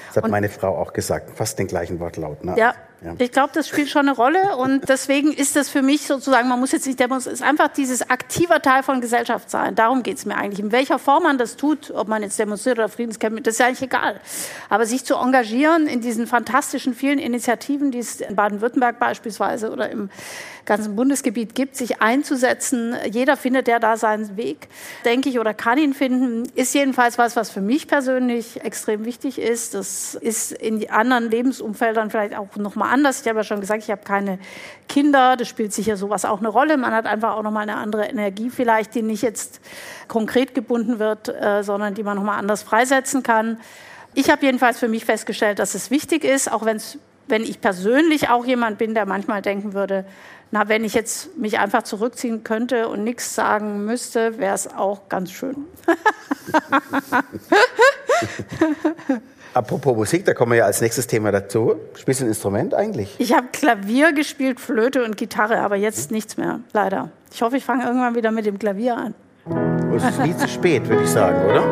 Das hat und meine Frau auch gesagt, fast den gleichen Wortlaut. Ne? Ja, ja. Ich glaube, das spielt schon eine Rolle und deswegen ist das für mich sozusagen, man muss jetzt nicht demonstrieren, ist einfach dieses aktiver Teil von Gesellschaft sein. Darum geht es mir eigentlich. In welcher Form man das tut, ob man jetzt demonstriert oder Friedenskämpfe, das ist ja eigentlich egal. Aber sich zu engagieren in diesen fantastischen vielen Initiativen, die es in Baden-Württemberg beispielsweise oder im ganzen Bundesgebiet gibt, sich einzusetzen, jeder findet ja da seinen Weg, denke ich, oder kann ihn finden, ist jedenfalls was, was für mich persönlich extrem wichtig ist. Das ist in anderen Lebensumfeldern vielleicht auch nochmal anders. Ich habe ja schon gesagt, ich habe keine Kinder. Das spielt sicher sowas auch eine Rolle. Man hat einfach auch nochmal eine andere Energie vielleicht, die nicht jetzt konkret gebunden wird, äh, sondern die man nochmal anders freisetzen kann. Ich habe jedenfalls für mich festgestellt, dass es wichtig ist, auch wenn's, wenn ich persönlich auch jemand bin, der manchmal denken würde, na, wenn ich jetzt mich einfach zurückziehen könnte und nichts sagen müsste, wäre es auch ganz schön. Apropos Musik, da kommen wir ja als nächstes Thema dazu. Spielst du ein Instrument eigentlich? Ich habe Klavier gespielt, Flöte und Gitarre, aber jetzt nichts mehr, leider. Ich hoffe, ich fange irgendwann wieder mit dem Klavier an. Es ist nie zu spät, würde ich sagen, oder?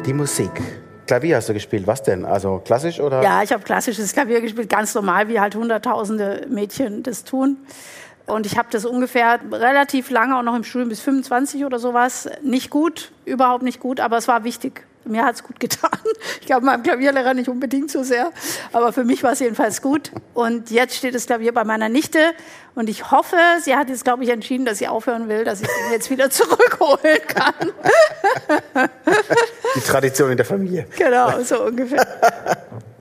Die Musik. Klavier hast du gespielt. Was denn? Also klassisch oder? Ja, ich habe klassisches Klavier gespielt, ganz normal, wie halt hunderttausende Mädchen das tun. Und ich habe das ungefähr relativ lange, auch noch im Studium bis 25 oder sowas, nicht gut, überhaupt nicht gut, aber es war wichtig. Mir hat es gut getan. Ich glaube, meinem Klavierlehrer nicht unbedingt so sehr, aber für mich war es jedenfalls gut. Und jetzt steht das Klavier bei meiner Nichte und ich hoffe, sie hat jetzt, glaube ich, entschieden, dass sie aufhören will, dass ich ihn jetzt wieder zurückholen kann. Die Tradition in der Familie. Genau, so ungefähr.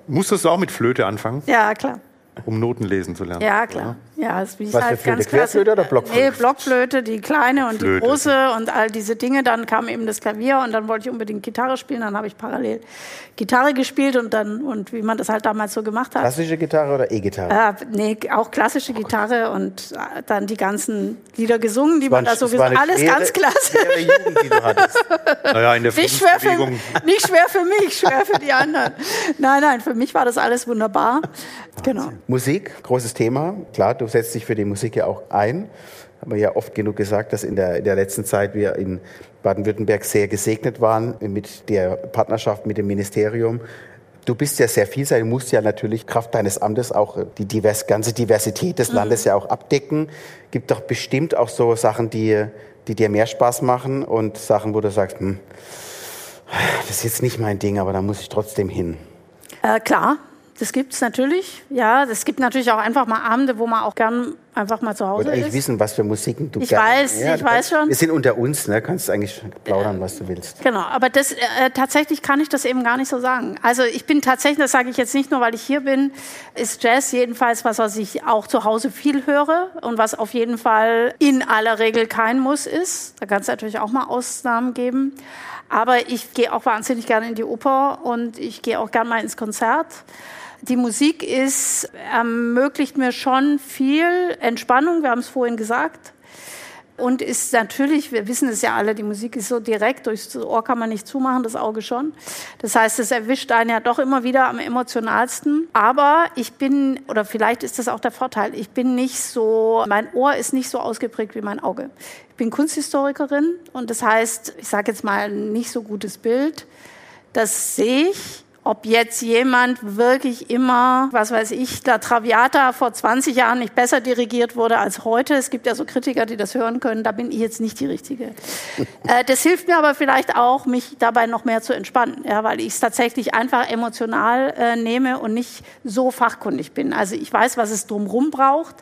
Musstest du auch mit Flöte anfangen, Ja, klar. um Noten lesen zu lernen? Ja, klar. Ja, es ist Was für halt Flöte? ganz Querflöte oder Blockflöte? Nee, Blockflöte, die kleine und Flöte. die große und all diese Dinge. Dann kam eben das Klavier und dann wollte ich unbedingt Gitarre spielen. Dann habe ich parallel Gitarre gespielt und dann, und wie man das halt damals so gemacht hat. Klassische Gitarre oder E-Gitarre? Äh, nee, auch klassische Gitarre und äh, dann die ganzen Lieder gesungen, die man da so gesungen eine Alles schwere- ganz klasse. schwere Jugend, die du hattest. Naja, in der Nicht schwer, für, nicht schwer für mich, schwer für die anderen. Nein, nein, für mich war das alles wunderbar. Genau. Musik, großes Thema. Klar, du setzt dich für die Musik ja auch ein. Haben wir ja oft genug gesagt, dass in der, in der letzten Zeit wir in Baden-Württemberg sehr gesegnet waren mit der Partnerschaft mit dem Ministerium. Du bist ja sehr vielseitig, du musst ja natürlich Kraft deines Amtes auch die divers, ganze Diversität des Landes ja auch abdecken. Gibt doch bestimmt auch so Sachen, die, die dir mehr Spaß machen und Sachen, wo du sagst, hm, das ist jetzt nicht mein Ding, aber da muss ich trotzdem hin. Äh, klar, das gibt's natürlich. Ja, es gibt natürlich auch einfach mal Abende, wo man auch gern einfach mal zu Ich Hause wollte ist. wissen, was für Musiken du Ich gerne- weiß, ich du weiß schon. Wir sind unter uns, ne? Kannst eigentlich plaudern, was du willst. Genau, aber das, äh, tatsächlich kann ich das eben gar nicht so sagen. Also ich bin tatsächlich, das sage ich jetzt nicht nur, weil ich hier bin, ist Jazz jedenfalls was, was ich auch zu Hause viel höre und was auf jeden Fall in aller Regel kein Muss ist. Da kann es natürlich auch mal Ausnahmen geben. Aber ich gehe auch wahnsinnig gerne in die Oper und ich gehe auch gerne mal ins Konzert. Die Musik ist, ermöglicht mir schon viel Entspannung, wir haben es vorhin gesagt. Und ist natürlich, wir wissen es ja alle, die Musik ist so direkt, durchs Ohr kann man nicht zumachen, das Auge schon. Das heißt, es erwischt einen ja doch immer wieder am emotionalsten. Aber ich bin, oder vielleicht ist das auch der Vorteil, ich bin nicht so, mein Ohr ist nicht so ausgeprägt wie mein Auge. Ich bin Kunsthistorikerin und das heißt, ich sage jetzt mal nicht so gutes Bild. Das sehe ich. Ob jetzt jemand wirklich immer, was weiß ich, La Traviata vor 20 Jahren nicht besser dirigiert wurde als heute. Es gibt ja so Kritiker, die das hören können. Da bin ich jetzt nicht die Richtige. äh, das hilft mir aber vielleicht auch, mich dabei noch mehr zu entspannen, ja, weil ich es tatsächlich einfach emotional äh, nehme und nicht so fachkundig bin. Also ich weiß, was es drumherum braucht,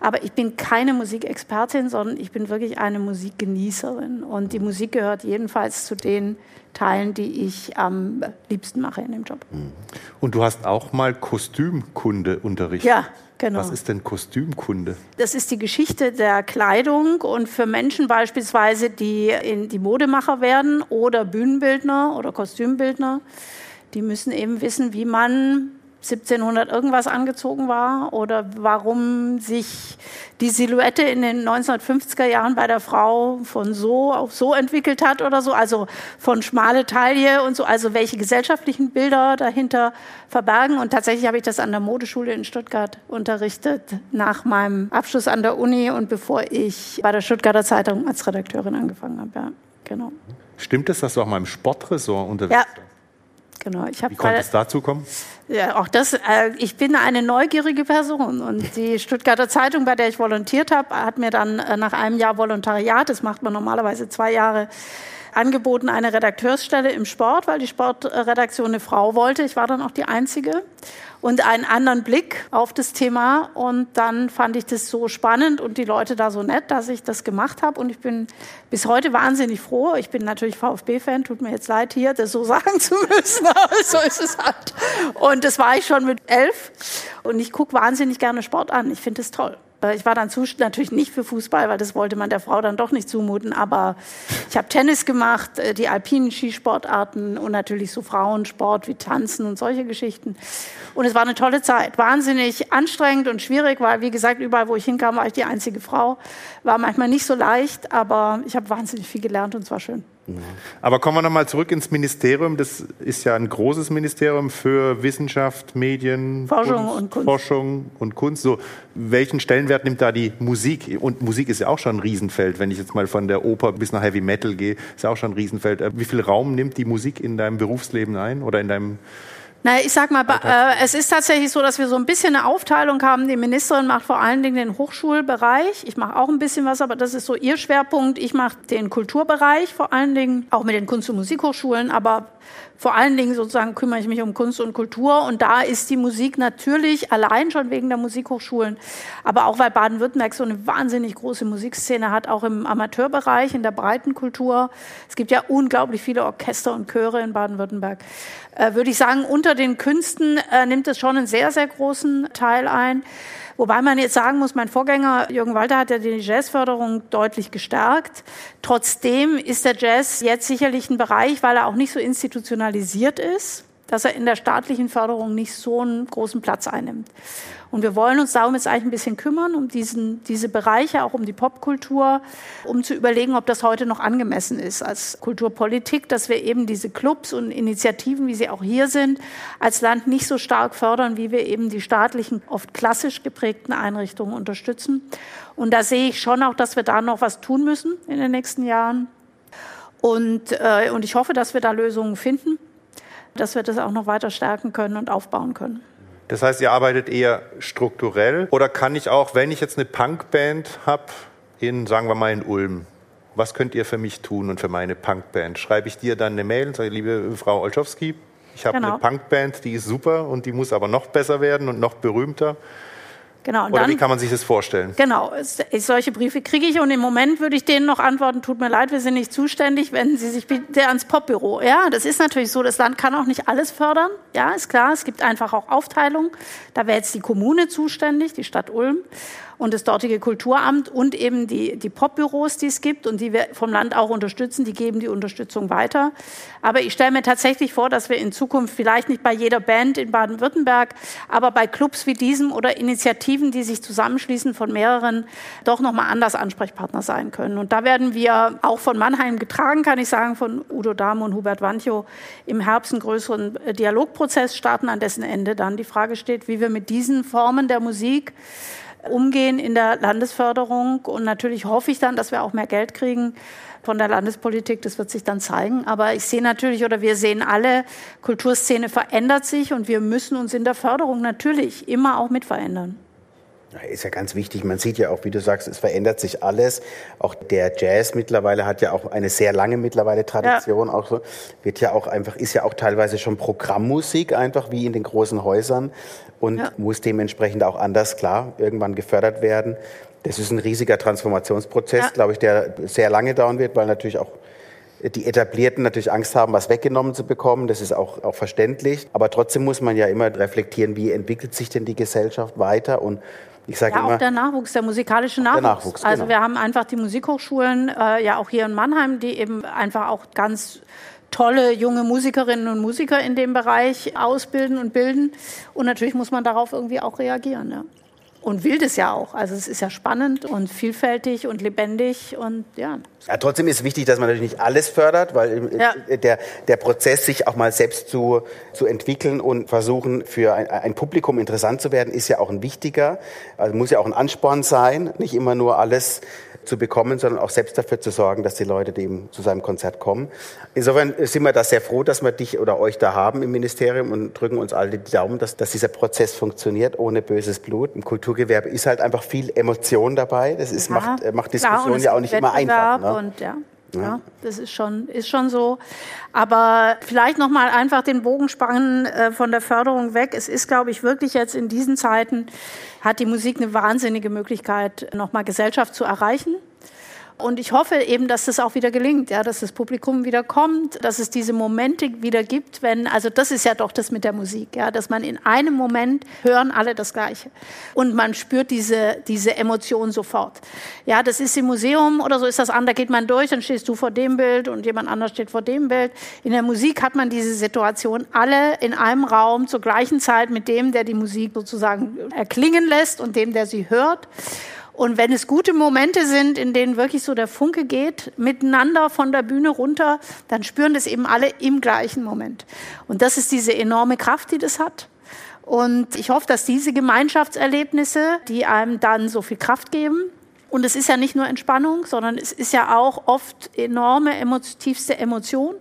aber ich bin keine Musikexpertin, sondern ich bin wirklich eine Musikgenießerin. Und die Musik gehört jedenfalls zu den Teilen, die ich am liebsten mache in dem Job. Und du hast auch mal Kostümkunde unterrichtet. Ja, genau. Was ist denn Kostümkunde? Das ist die Geschichte der Kleidung und für Menschen beispielsweise, die in die Modemacher werden oder Bühnenbildner oder Kostümbildner, die müssen eben wissen, wie man 1700 irgendwas angezogen war oder warum sich die Silhouette in den 1950er Jahren bei der Frau von so auf so entwickelt hat oder so, also von schmale Taille und so, also welche gesellschaftlichen Bilder dahinter verbergen. Und tatsächlich habe ich das an der Modeschule in Stuttgart unterrichtet, nach meinem Abschluss an der Uni und bevor ich bei der Stuttgarter Zeitung als Redakteurin angefangen habe. Ja, genau. Stimmt es, dass du auch mal im Sportressort unterwegs Ja, warst? Genau. Ich Wie konnte es dazu kommen? Ja, auch das, äh, ich bin eine neugierige Person und die Stuttgarter Zeitung, bei der ich volontiert habe, hat mir dann äh, nach einem Jahr Volontariat, das macht man normalerweise zwei Jahre, angeboten eine Redakteursstelle im Sport, weil die Sportredaktion eine Frau wollte. Ich war dann auch die Einzige und einen anderen Blick auf das Thema und dann fand ich das so spannend und die Leute da so nett, dass ich das gemacht habe und ich bin bis heute wahnsinnig froh. Ich bin natürlich VfB-Fan, tut mir jetzt leid hier, das so sagen zu müssen, aber so ist es halt. Und das war ich schon mit elf und ich gucke wahnsinnig gerne Sport an. Ich finde es toll. Äh, ich war dann natürlich nicht für Fußball, weil das wollte man der Frau dann doch nicht zumuten. Aber ich habe Tennis gemacht, äh, die alpinen Skisportarten und natürlich so Frauensport wie Tanzen und solche Geschichten. Und es war eine tolle Zeit. Wahnsinnig anstrengend und schwierig, weil, wie gesagt, überall, wo ich hinkam, war ich die einzige Frau. War manchmal nicht so leicht, aber ich habe wahnsinnig viel gelernt und es war schön. Aber kommen wir nochmal zurück ins Ministerium. Das ist ja ein großes Ministerium für Wissenschaft, Medien, Forschung Kunst, und Kunst. Forschung und Kunst. So, welchen Stellenwert nimmt da die Musik? Und Musik ist ja auch schon ein Riesenfeld. Wenn ich jetzt mal von der Oper bis nach Heavy Metal gehe, ist ja auch schon ein Riesenfeld. Wie viel Raum nimmt die Musik in deinem Berufsleben ein oder in deinem na, ich sag mal, äh, es ist tatsächlich so, dass wir so ein bisschen eine Aufteilung haben. Die Ministerin macht vor allen Dingen den Hochschulbereich. Ich mache auch ein bisschen was, aber das ist so ihr Schwerpunkt. Ich mache den Kulturbereich vor allen Dingen, auch mit den Kunst- und Musikhochschulen, aber vor allen Dingen sozusagen kümmere ich mich um Kunst und Kultur und da ist die Musik natürlich allein schon wegen der Musikhochschulen, aber auch weil Baden-Württemberg so eine wahnsinnig große Musikszene hat, auch im Amateurbereich, in der breiten Kultur. Es gibt ja unglaublich viele Orchester und Chöre in Baden-Württemberg. Äh, würde ich sagen, unter den Künsten äh, nimmt es schon einen sehr, sehr großen Teil ein. Wobei man jetzt sagen muss, mein Vorgänger Jürgen Walter hat ja die Jazzförderung deutlich gestärkt. Trotzdem ist der Jazz jetzt sicherlich ein Bereich, weil er auch nicht so institutionalisiert ist, dass er in der staatlichen Förderung nicht so einen großen Platz einnimmt. Und wir wollen uns darum jetzt eigentlich ein bisschen kümmern, um diesen, diese Bereiche, auch um die Popkultur, um zu überlegen, ob das heute noch angemessen ist als Kulturpolitik, dass wir eben diese Clubs und Initiativen, wie sie auch hier sind, als Land nicht so stark fördern, wie wir eben die staatlichen, oft klassisch geprägten Einrichtungen unterstützen. Und da sehe ich schon auch, dass wir da noch was tun müssen in den nächsten Jahren. Und, äh, und ich hoffe, dass wir da Lösungen finden, dass wir das auch noch weiter stärken können und aufbauen können. Das heißt, ihr arbeitet eher strukturell oder kann ich auch, wenn ich jetzt eine Punkband habe, in, sagen wir mal, in Ulm, was könnt ihr für mich tun und für meine Punkband? Schreibe ich dir dann eine Mail und sage, liebe Frau Olschowski, ich habe genau. eine Punkband, die ist super und die muss aber noch besser werden und noch berühmter. Genau, Oder dann, wie kann man sich das vorstellen? Genau, solche Briefe kriege ich und im Moment würde ich denen noch antworten, tut mir leid, wir sind nicht zuständig, wenden Sie sich bitte ans Popbüro. Ja, das ist natürlich so, das Land kann auch nicht alles fördern, ja, ist klar, es gibt einfach auch Aufteilungen. Da wäre jetzt die Kommune zuständig, die Stadt Ulm und das dortige Kulturamt und eben die, die Popbüros, die es gibt und die wir vom Land auch unterstützen, die geben die Unterstützung weiter. Aber ich stelle mir tatsächlich vor, dass wir in Zukunft vielleicht nicht bei jeder Band in Baden-Württemberg, aber bei Clubs wie diesem oder Initiativen, die sich zusammenschließen von mehreren, doch nochmal anders Ansprechpartner sein können. Und da werden wir auch von Mannheim getragen, kann ich sagen, von Udo Dahm und Hubert Wancho im Herbst einen größeren äh, Dialogprozess starten, an dessen Ende dann die Frage steht, wie wir mit diesen Formen der Musik umgehen in der Landesförderung. Und natürlich hoffe ich dann, dass wir auch mehr Geld kriegen von der Landespolitik. Das wird sich dann zeigen. Aber ich sehe natürlich oder wir sehen alle, Kulturszene verändert sich und wir müssen uns in der Förderung natürlich immer auch mit verändern. Ist ja ganz wichtig. Man sieht ja auch, wie du sagst, es verändert sich alles. Auch der Jazz mittlerweile hat ja auch eine sehr lange mittlerweile Tradition. Ja. Auch so, wird ja auch einfach, ist ja auch teilweise schon Programmmusik einfach wie in den großen Häusern und ja. muss dementsprechend auch anders, klar, irgendwann gefördert werden. Das ist ein riesiger Transformationsprozess, ja. glaube ich, der sehr lange dauern wird, weil natürlich auch die Etablierten natürlich Angst haben, was weggenommen zu bekommen. Das ist auch, auch verständlich. Aber trotzdem muss man ja immer reflektieren, wie entwickelt sich denn die Gesellschaft weiter und ich sage ja, immer, auch der Nachwuchs, der musikalische Nachwuchs. Der Nachwuchs also genau. wir haben einfach die Musikhochschulen, äh, ja auch hier in Mannheim, die eben einfach auch ganz tolle junge Musikerinnen und Musiker in dem Bereich ausbilden und bilden. Und natürlich muss man darauf irgendwie auch reagieren. Ja. Und will das ja auch. Also es ist ja spannend und vielfältig und lebendig und ja. Ja, trotzdem ist wichtig, dass man natürlich nicht alles fördert, weil ja. der, der Prozess, sich auch mal selbst zu, zu entwickeln und versuchen, für ein, ein Publikum interessant zu werden, ist ja auch ein wichtiger. Also muss ja auch ein Ansporn sein, nicht immer nur alles zu bekommen, sondern auch selbst dafür zu sorgen, dass die Leute eben zu seinem Konzert kommen. Insofern sind wir da sehr froh, dass wir dich oder euch da haben im Ministerium und drücken uns alle die Daumen, dass, dass dieser Prozess funktioniert ohne böses Blut. Im Kulturgewerbe ist halt einfach viel Emotion dabei. Das ist, ja, macht, äh, macht Diskussionen ja auch nicht immer einfach. Ne? Und, ja. Ja. das ist schon, ist schon so. Aber vielleicht noch mal einfach den Bogen spannen äh, von der Förderung weg. Es ist, glaube ich, wirklich jetzt in diesen Zeiten hat die Musik eine wahnsinnige Möglichkeit, noch mal Gesellschaft zu erreichen. Und ich hoffe eben, dass das auch wieder gelingt, ja, dass das Publikum wieder kommt, dass es diese Momente wieder gibt, wenn, also das ist ja doch das mit der Musik, ja, dass man in einem Moment hören alle das Gleiche. Und man spürt diese, diese Emotion sofort. Ja, das ist im Museum oder so ist das an, da geht man durch, dann stehst du vor dem Bild und jemand anders steht vor dem Bild. In der Musik hat man diese Situation, alle in einem Raum zur gleichen Zeit mit dem, der die Musik sozusagen erklingen lässt und dem, der sie hört. Und wenn es gute Momente sind, in denen wirklich so der Funke geht, miteinander von der Bühne runter, dann spüren das eben alle im gleichen Moment. Und das ist diese enorme Kraft, die das hat. Und ich hoffe, dass diese Gemeinschaftserlebnisse, die einem dann so viel Kraft geben, und es ist ja nicht nur Entspannung, sondern es ist ja auch oft enorme tiefste Emotion.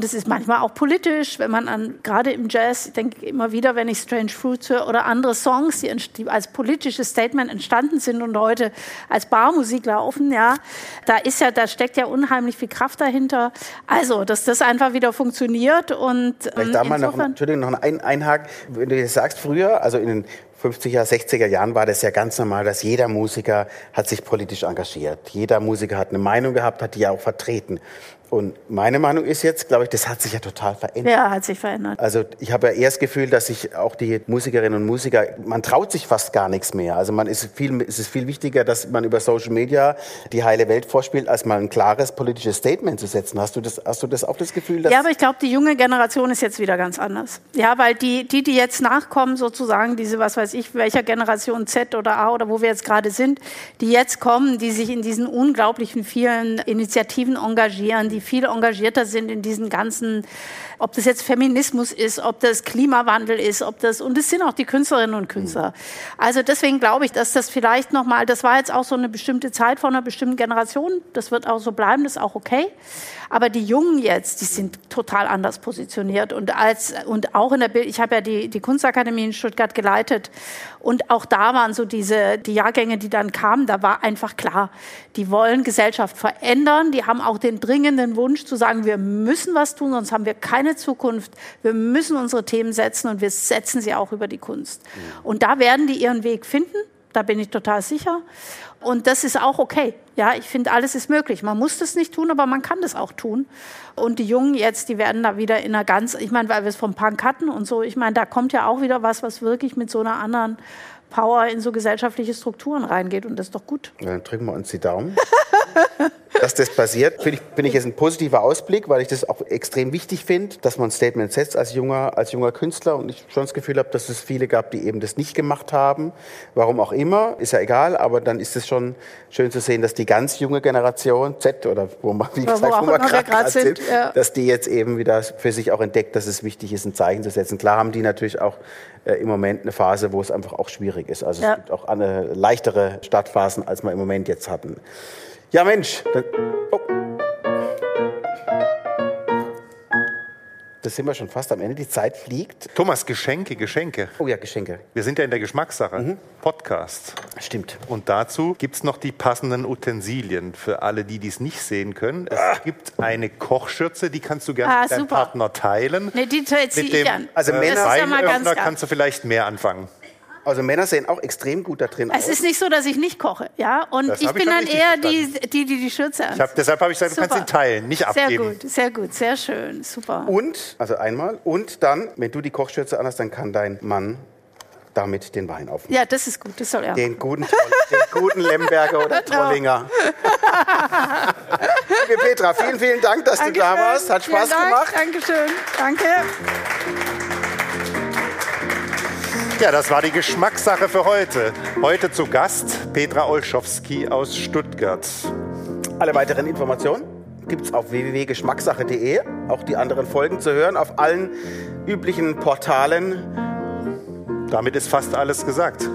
Und es ist manchmal auch politisch, wenn man an, gerade im Jazz, ich denke immer wieder, wenn ich Strange Fruits höre oder andere Songs, die, die als politisches Statement entstanden sind und heute als Barmusik laufen, ja, da ist ja, da steckt ja unheimlich viel Kraft dahinter. Also, dass das einfach wieder funktioniert und Vielleicht ähm, da mal noch, Entschuldigung, noch ein Einhaken. Wenn du jetzt sagst, früher, also in den 50er, 60er Jahren war das ja ganz normal, dass jeder Musiker hat sich politisch engagiert. Jeder Musiker hat eine Meinung gehabt, hat die ja auch vertreten. Und meine Meinung ist jetzt, glaube ich, das hat sich ja total verändert. Ja, hat sich verändert. Also ich habe ja eher das Gefühl, dass sich auch die Musikerinnen und Musiker, man traut sich fast gar nichts mehr. Also man ist viel, es ist viel wichtiger, dass man über Social Media die heile Welt vorspielt, als mal ein klares politisches Statement zu setzen. Hast du das, hast du das auch das Gefühl? Dass ja, aber ich glaube, die junge Generation ist jetzt wieder ganz anders. Ja, weil die, die, die jetzt nachkommen, sozusagen, diese, was weiß ich, welcher Generation Z oder A oder wo wir jetzt gerade sind, die jetzt kommen, die sich in diesen unglaublichen vielen Initiativen engagieren, die die viel engagierter sind in diesen ganzen, ob das jetzt Feminismus ist, ob das Klimawandel ist, ob das, und es sind auch die Künstlerinnen und Künstler. Also deswegen glaube ich, dass das vielleicht nochmal, das war jetzt auch so eine bestimmte Zeit von einer bestimmten Generation, das wird auch so bleiben, das ist auch okay. Aber die Jungen jetzt, die sind total anders positioniert und als und auch in der Bild. Ich habe ja die die Kunstakademie in Stuttgart geleitet und auch da waren so diese die Jahrgänge, die dann kamen. Da war einfach klar, die wollen Gesellschaft verändern. Die haben auch den dringenden Wunsch zu sagen, wir müssen was tun, sonst haben wir keine Zukunft. Wir müssen unsere Themen setzen und wir setzen sie auch über die Kunst. Und da werden die ihren Weg finden. Da bin ich total sicher. Und das ist auch okay. Ja, ich finde, alles ist möglich. Man muss das nicht tun, aber man kann das auch tun. Und die Jungen jetzt, die werden da wieder in einer ganz, ich meine, weil wir es vom Punk hatten und so, ich meine, da kommt ja auch wieder was, was wirklich mit so einer anderen Power in so gesellschaftliche Strukturen reingeht und das ist doch gut. Ja, dann drücken wir uns die Daumen. dass das passiert, finde ich, find ich jetzt ein positiver Ausblick, weil ich das auch extrem wichtig finde, dass man ein Statement setzt als junger, als junger Künstler und ich schon das Gefühl habe, dass es viele gab, die eben das nicht gemacht haben. Warum auch immer, ist ja egal, aber dann ist es schon schön zu sehen, dass die ganz junge Generation Z oder wo man, wie gesagt, wo, wo gerade sind, sind ja. dass die jetzt eben wieder für sich auch entdeckt, dass es wichtig ist, ein Zeichen zu setzen. Klar haben die natürlich auch äh, im Moment eine Phase, wo es einfach auch schwierig ist. Also ja. es gibt auch eine leichtere Startphasen, als wir im Moment jetzt hatten. Ja, Mensch. Dann, oh. Das sind wir schon fast am Ende. Die Zeit fliegt. Thomas, Geschenke, Geschenke. Oh ja, Geschenke. Wir sind ja in der Geschmackssache. Mhm. Podcast. Stimmt. Und dazu gibt es noch die passenden Utensilien für alle, die dies nicht sehen können. Es ah. gibt eine Kochschürze, die kannst du gerne ah, mit deinem Partner teilen. Nee, die ziehe ich an. Also Männer, das ist ja ganz kannst du vielleicht mehr anfangen. Also Männer sehen auch extrem gut da drin es aus. Es ist nicht so, dass ich nicht koche, ja. Und das ich bin dann eher die, die, die die Schürze anzieht. Hab, deshalb habe ich gesagt, du kannst ihn teilen, nicht abgeben. Sehr gut, sehr gut, sehr schön, super. Und, also einmal, und dann, wenn du die Kochschürze anhast, dann kann dein Mann damit den Wein aufnehmen. Ja, das ist gut, das soll er. Den guten, den guten Lemberger oder genau. Trollinger. Liebe Petra, vielen, vielen Dank, dass Dankeschön. du da warst. Hat Spaß gemacht. Dankeschön. Danke. Ja, das war die Geschmackssache für heute. Heute zu Gast Petra Olschowski aus Stuttgart. Alle weiteren Informationen gibt es auf www.geschmackssache.de. Auch die anderen Folgen zu hören auf allen üblichen Portalen. Damit ist fast alles gesagt.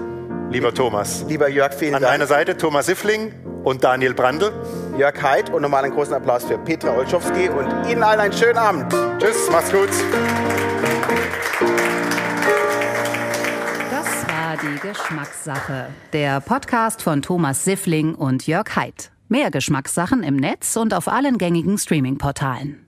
Lieber Thomas. Lieber Jörg, vielen An Dank. An meiner Seite Thomas Siffling und Daniel Brandl. Jörg Heid und nochmal einen großen Applaus für Petra Olschowski und Ihnen allen einen schönen Abend. Tschüss, macht's gut. Die Geschmackssache. Der Podcast von Thomas Siffling und Jörg Haidt. Mehr Geschmackssachen im Netz und auf allen gängigen Streaming-Portalen.